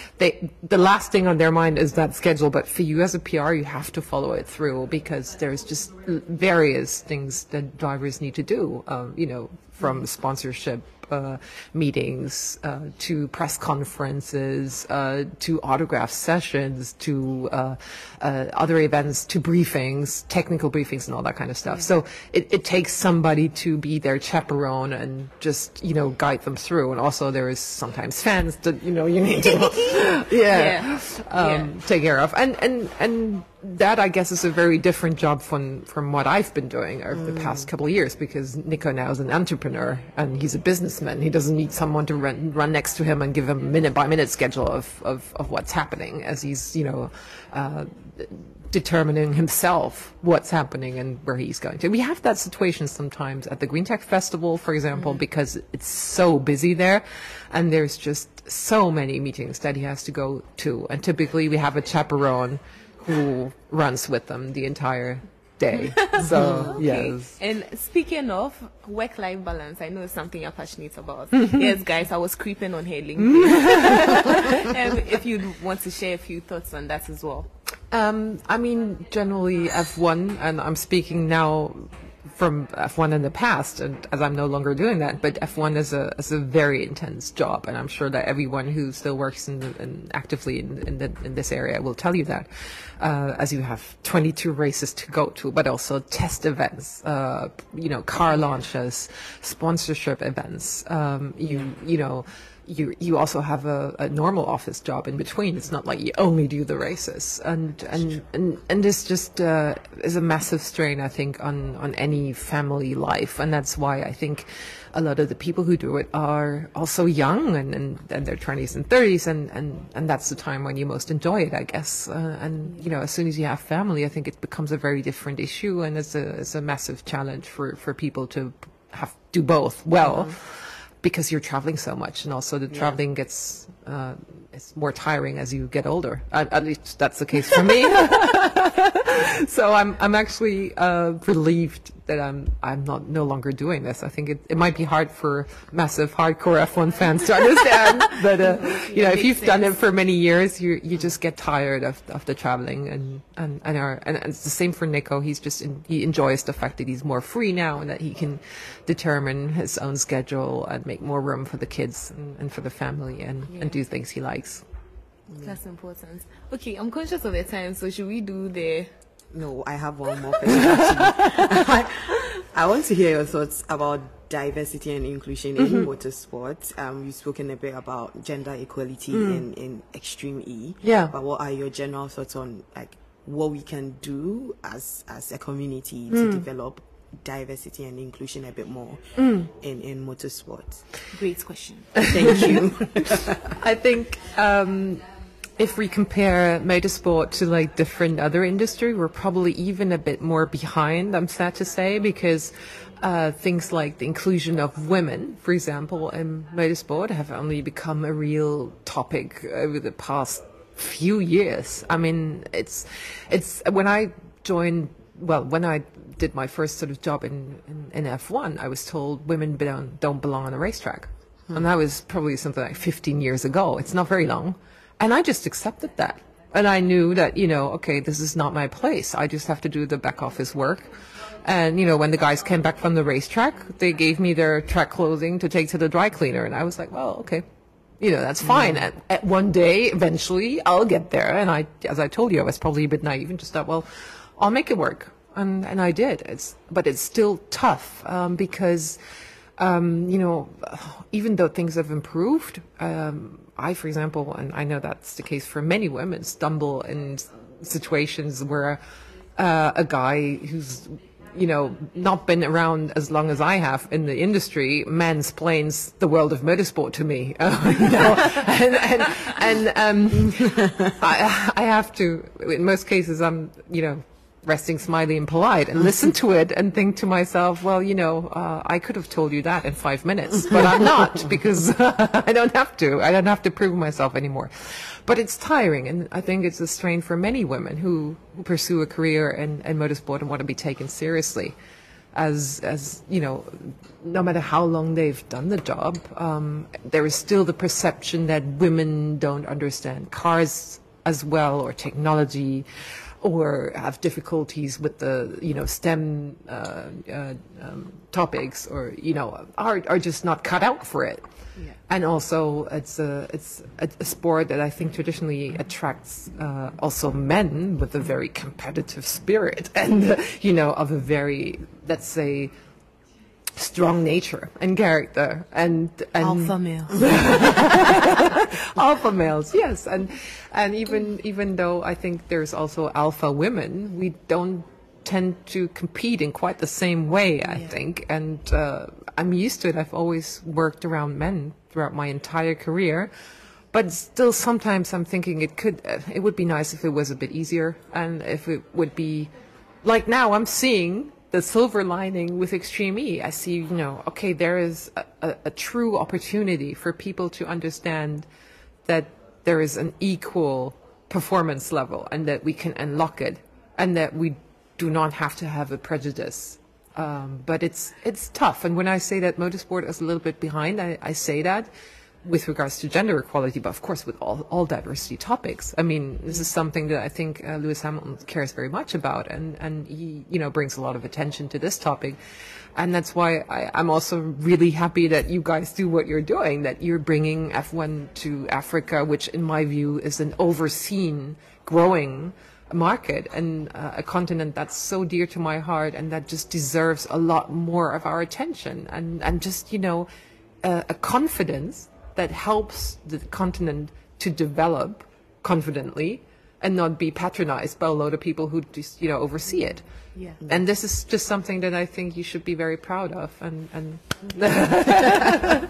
[laughs] they, the last thing on their mind is that schedule. But for you as a PR, you have to follow it through because there's just various things that drivers need to do. Um, you know, from sponsorship uh, meetings uh, to press conferences uh, to autograph sessions to uh, uh, other events to briefings, technical briefings, and all that kind of stuff. So it, it takes somebody to be their chaperone and just you know guide them through. And also there is sometimes fans that you know you need to [laughs] [laughs] yeah, Um, Yeah. take care of. And and and that I guess is a very different job from from what I've been doing over the past couple of years because Nico now is an entrepreneur and he's a businessman. He doesn't need someone to run run next to him and give him minute by minute schedule of of, of what's happening as he's you know. Uh, determining himself what's happening and where he's going to. We have that situation sometimes at the Green Tech Festival, for example, because it's so busy there and there's just so many meetings that he has to go to. And typically we have a chaperone who runs with them the entire day. [laughs] So, yes. And speaking of work-life balance, I know it's something you're passionate about. [laughs] yes, guys, I was creeping on her LinkedIn. [laughs] um, if you want to share a few thoughts on that as well. Um, I mean, generally F1, and I'm speaking now from F1 in the past, and as I'm no longer doing that, but F1 is a is a very intense job, and I'm sure that everyone who still works in, in actively in in, the, in this area will tell you that, uh, as you have 22 races to go to, but also test events, uh, you know, car launches, sponsorship events, um, you you know you you also have a, a normal office job in between. It's not like you only do the races, and and and, and this just uh, is a massive strain, I think, on on any family life, and that's why I think a lot of the people who do it are also young and and, and their twenties and thirties, and, and and that's the time when you most enjoy it, I guess. Uh, and you know, as soon as you have family, I think it becomes a very different issue, and it's a it's a massive challenge for for people to have do both well because you're traveling so much, and also the traveling gets uh, it's more tiring as you get older. At, at least that's the case for me. [laughs] so I'm I'm actually uh, relieved that I'm I'm not no longer doing this. I think it, it might be hard for massive hardcore F1 fans to understand, [laughs] but uh, you know if you've done it for many years, you you just get tired of of the traveling, and and and, our, and it's the same for Nico. He's just in, he enjoys the fact that he's more free now and that he can determine his own schedule and make more room for the kids and, and for the family and and do things he likes. That's important. Okay, I'm conscious of the time, so should we do the No, I have one more question actually. [laughs] I want to hear your thoughts about diversity and inclusion in motorsport. Um, you've spoken a bit about gender equality in, in Extreme E. Yeah. But what are your general thoughts on like what we can do as as a community to develop diversity and inclusion a bit more in in motorsport? great question? Thank you. [laughs] I think um, if we compare motorsport to like different other industry, we're probably even a bit more behind. I'm sad to say because uh, things like the inclusion of women, for example, in motorsport, have only become a real topic over the past few years. I mean, it's it's when I joined. Well, when I did my first sort of job in, in, in F1, I was told women don't, don't belong on a racetrack. And that was probably something like 15 years ago. It's not very long. And I just accepted that. And I knew that, you know, okay, this is not my place. I just have to do the back office work. And, you know, when the guys came back from the racetrack, they gave me their track clothing to take to the dry cleaner. And I was like, well, okay. You know, that's fine. At, at one day, eventually, I'll get there. And I, as I told you, I was probably a bit naive and just thought, well, I'll make it work. And, and I did. It's, but it's still tough, um, because, um, you know, even though things have improved, um, I, for example, and I know that's the case for many women, stumble in situations where uh, a guy who's you know, not been around as long as I have in the industry, mansplains the world of motorsport to me. Uh, [laughs] you know, and and, and um, I, I have to. In most cases, I'm you know resting smiley and polite and listen to it and think to myself, well, you know, uh, I could have told you that in five minutes, but I'm not [laughs] because I don't have to. I don't have to prove myself anymore. But it's tiring, and I think it's a strain for many women who, who pursue a career in, in motorsport and want to be taken seriously. As, as you know, no matter how long they've done the job, um, there is still the perception that women don't understand cars as well or technology or have difficulties with the you know STEM uh, uh, um, topics, or you know are are just not cut out for it. Yeah. And also, it's a it's a, a, sport that I think traditionally attracts uh, also men with a very competitive spirit [laughs] and you know of a very let's say strong nature and character and, and alpha males [laughs] alpha males yes. And and even even though i think there's also alpha women we don't tend to compete in quite the same way i yeah. think. And uh, i'm used to it. I've always worked around men throughout my entire career. But still sometimes i'm thinking it could uh, it would be nice if it was a bit easier and if it would be like now i'm seeing the silver lining with Extreme E. I see, you know, okay, there is a, a, a, true opportunity for people to understand that there is an equal performance level and that we can unlock it and that we do not have to have a prejudice. Um, but it's it's tough. And when I say that motorsport is a little bit behind, I, I say that with regards to gender equality, but of course with all, all diversity topics. I mean, this is something that I think uh, Lewis Hamilton cares very much about, and and he you know brings a lot of attention to this topic, and that's why I, I'm also really happy that you guys do what you're doing, that you're bringing F1 to Africa, which in my view is an overseen, growing market and uh, a continent that's so dear to my heart and that just deserves a lot more of our attention and and just you know a, a confidence that helps the continent to develop confidently and not be patronized by a load of people who just you know oversee it. Yeah. And this is just something that I think you should be very proud of and and mm-hmm.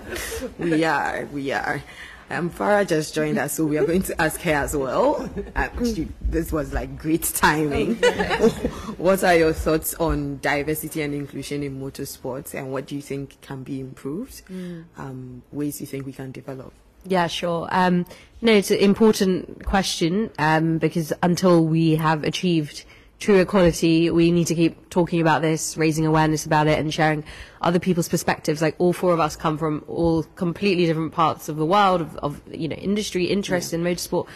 [laughs] we are we are. Um, Farah just joined us, so we are going to ask her as well. Um, [laughs] she, this was like great [laughs] timing. [laughs] what are your thoughts on diversity and inclusion in motorsports, and what do you think can be improved? Mm. Um, ways you think we can develop? Yeah, sure. Um, no, it's an important question um, because until we have achieved true equality, we need to keep talking about this, raising awareness about it, and sharing other people's perspectives. Like all four of us come from all completely different parts of the world of, of you know industry interest yeah. in motorsport.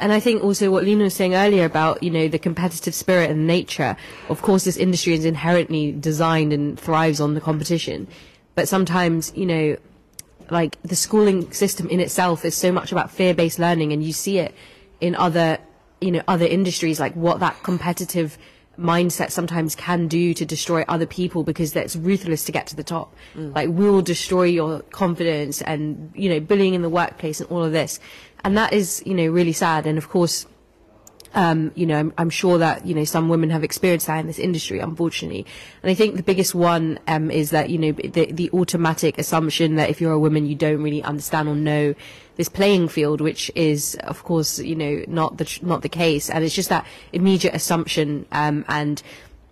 And I think also what Lena was saying earlier about, you know, the competitive spirit and nature. Of course, this industry is inherently designed and thrives on the competition. But sometimes, you know, like the schooling system in itself is so much about fear-based learning and you see it in other you know other industries like what that competitive mindset sometimes can do to destroy other people because that's ruthless to get to the top. Mm. Like we will destroy your confidence and you know bullying in the workplace and all of this, and that is you know really sad. And of course, um, you know, I'm, I'm, sure that, you know, some women have experienced that in this industry, unfortunately. And I think the biggest one, um, is that, you know, the, the automatic assumption that if you're a woman, you don't really understand or know this playing field, which is, of course, you know, not the, not the case. And it's just that immediate assumption, um, and,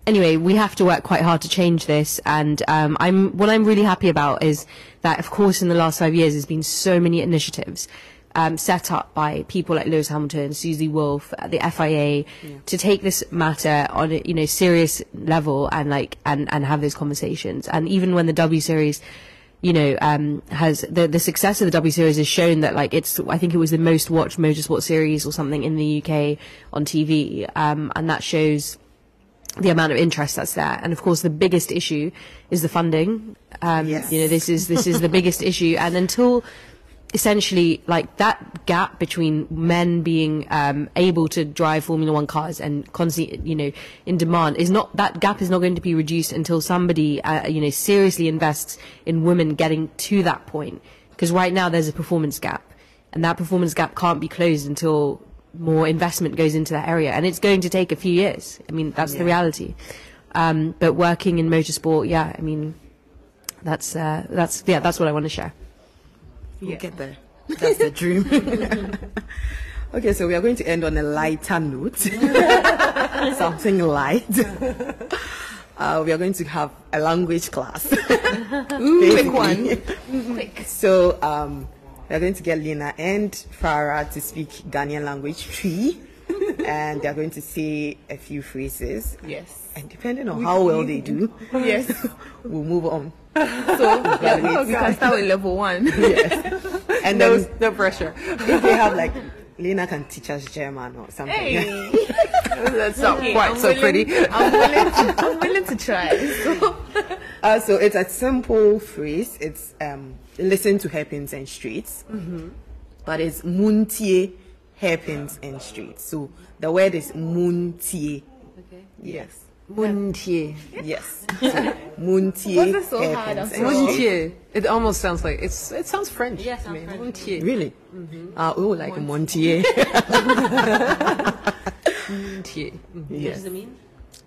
anyway, we have to work quite hard to change this. And um, I'm what I'm really happy about is that, of course, in the last five years, there's been so many initiatives um, set up by people like Lewis Hamilton, Susie Wolff, uh, the FIA, yeah. to take this matter on a you know serious level and like and and have those conversations. And even when the W Series you know, um, has the the success of the W Series has shown that like it's I think it was the most watched motorsport series or something in the UK on TV, um, and that shows the amount of interest that's there. And of course, the biggest issue is the funding. Um, yes. You know, this is this is the biggest [laughs] issue, and until essentially like that gap between men being um, able to drive Formula One cars and constantly, you know, in demand is not that gap is not going to be reduced until somebody, uh, you know, seriously invests in women getting to that point. Because right now there's a performance gap. and that performance gap can't be closed until more investment goes into that area, and it's going to take a few years. I mean, that's the reality. Um, but working in motorsport, yeah, I mean, that's uh, that's yeah, that's what I want to share. We'll get there. That's the dream. [laughs] okay, so we are going to end on a lighter note. [laughs] Something light. Uh, we are going to have a language class. [laughs] Quick one. Quick. So um, we are going to get Lena and Farah to speak Ghanaian language tree. And they are going to say a few phrases. Yes. And depending on how well they do, [laughs] Yes. [laughs] we'll move on. So yeah, we can start with level one. [laughs] Yes. And No, then no pressure. if they have like Lena can teach us German or something. Hey. That's not Okay, quite I'm so willing- pretty. I'm willing to, I'm willing to try. So, Uh, so it's a simple phrase. It's um, listen to hairpins and streets, but it's muntie hairpins and streets. So the word is muntie. Okay. Yes, Muntie. yes. So, muntie Was it so hard hairpins after and all? streets. Muntie. It almost sounds like it's. It sounds French. Yeah, to sounds me. French. Muntie. Really? Mm-hmm. Uh, oh, like Montier. Muntie. [laughs] Mm-hmm. What yes. does it mean?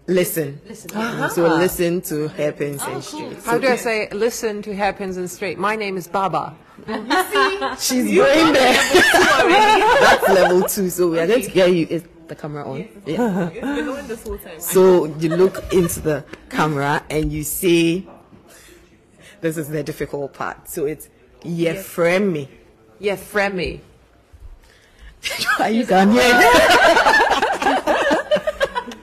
Listen. Listen. So uh-huh. listen to hairpins oh, and streets. How do I say? Listen to hairpins and straight. My name is Baaba. You see, she's going there. [laughs] That's level two. So we are going to get you. Is the camera on? Yeah. been going this whole time. So you look into the camera and you say, "This is the difficult part." So it's Yefremi. Yeah, Fremi. [laughs] Are you Ghanaian?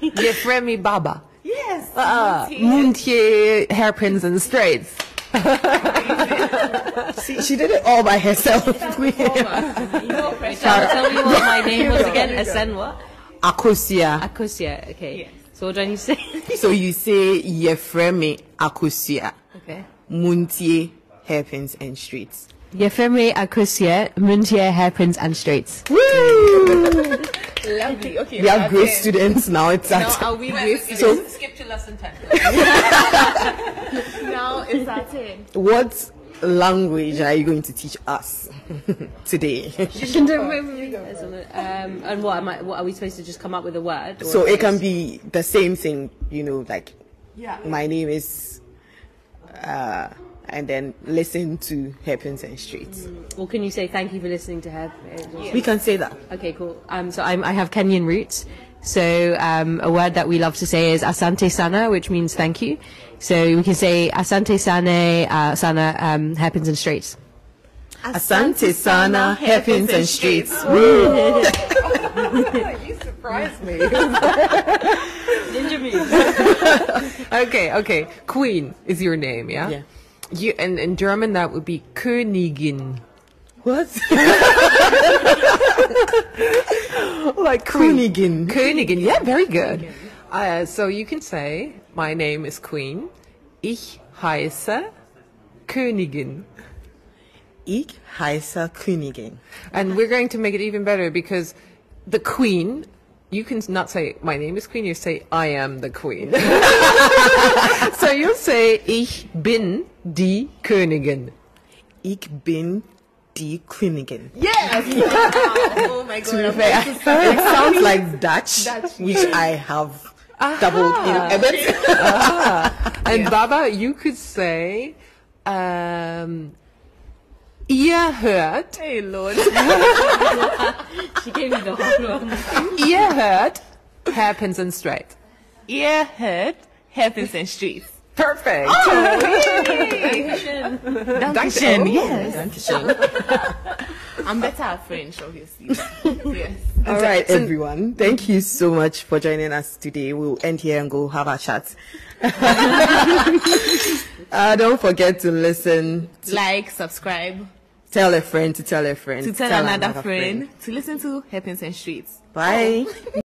Yeah, [laughs] Fremi Baaba. Yes. Uh, Muntie hairpins and straights. [laughs] See, she did it all by herself. no [laughs] pressure. Tell me what my name was again. [laughs] Asen what? Akosua. Akosua. Okay. Yes. So what do I need to say? So you say Yefremi Akosua. okay. Muntie hairpins and streets. Yefemi Akosua, Muntia hairpins and straights. Lovely. Okay. We are great students now. It's Now at are we great So- students? Skip to lesson 10. [laughs] Now is that it? what language are you going to teach us [laughs] today? Um, and what am I? What are we supposed to just come up with a word? or- so it can be the same thing, you know, like Yeah. my name is, uh, and then listen to hairpins and streets. Or can you say thank you for listening to her? We can say that. Okay, cool. Um, so I'm, I have Kenyan roots. So um, a word that we love to say is asante sana, which means thank you. So we can say asante sana, uh, sana, um, hairpins and straights. Asante sana, happens in streets. you surprised me. [laughs] [laughs] okay, okay. Queen is your name, yeah? Yeah. You, and in German, that would be Königin. What? [laughs] Like Königin. Königin, yeah, very good. Uh, so you can say, my name is Queen. Ich heiße Königin. Ich heiße Königin. And we're going to make it even better because the Queen, you can not say, my name is Queen, you say, I am the Queen. [laughs] so you'll say, ich bin die Königin. Ich bin die Königin. Yes. [laughs] oh my god. I'm Fair. going to start- It sounds [laughs] like Dutch, Dutch, which I have doubled in a bit. And Baaba, you could say, um, ihr hört, Hey Lord. [laughs] She gave me the whole one. ihr hört hairpins and straight. Ear, head, hairpins and streets. Perfect. Dankeschön. Yes. I'm better at French, obviously. [laughs] yes. All right, everyone. Thank you so much for joining us today. We'll end here and go have a chat. [laughs] uh, don't forget to listen. Like, subscribe, Tell a friend to tell a friend to tell, another, friend, to listen to Hairpins and Streets. Bye. [laughs]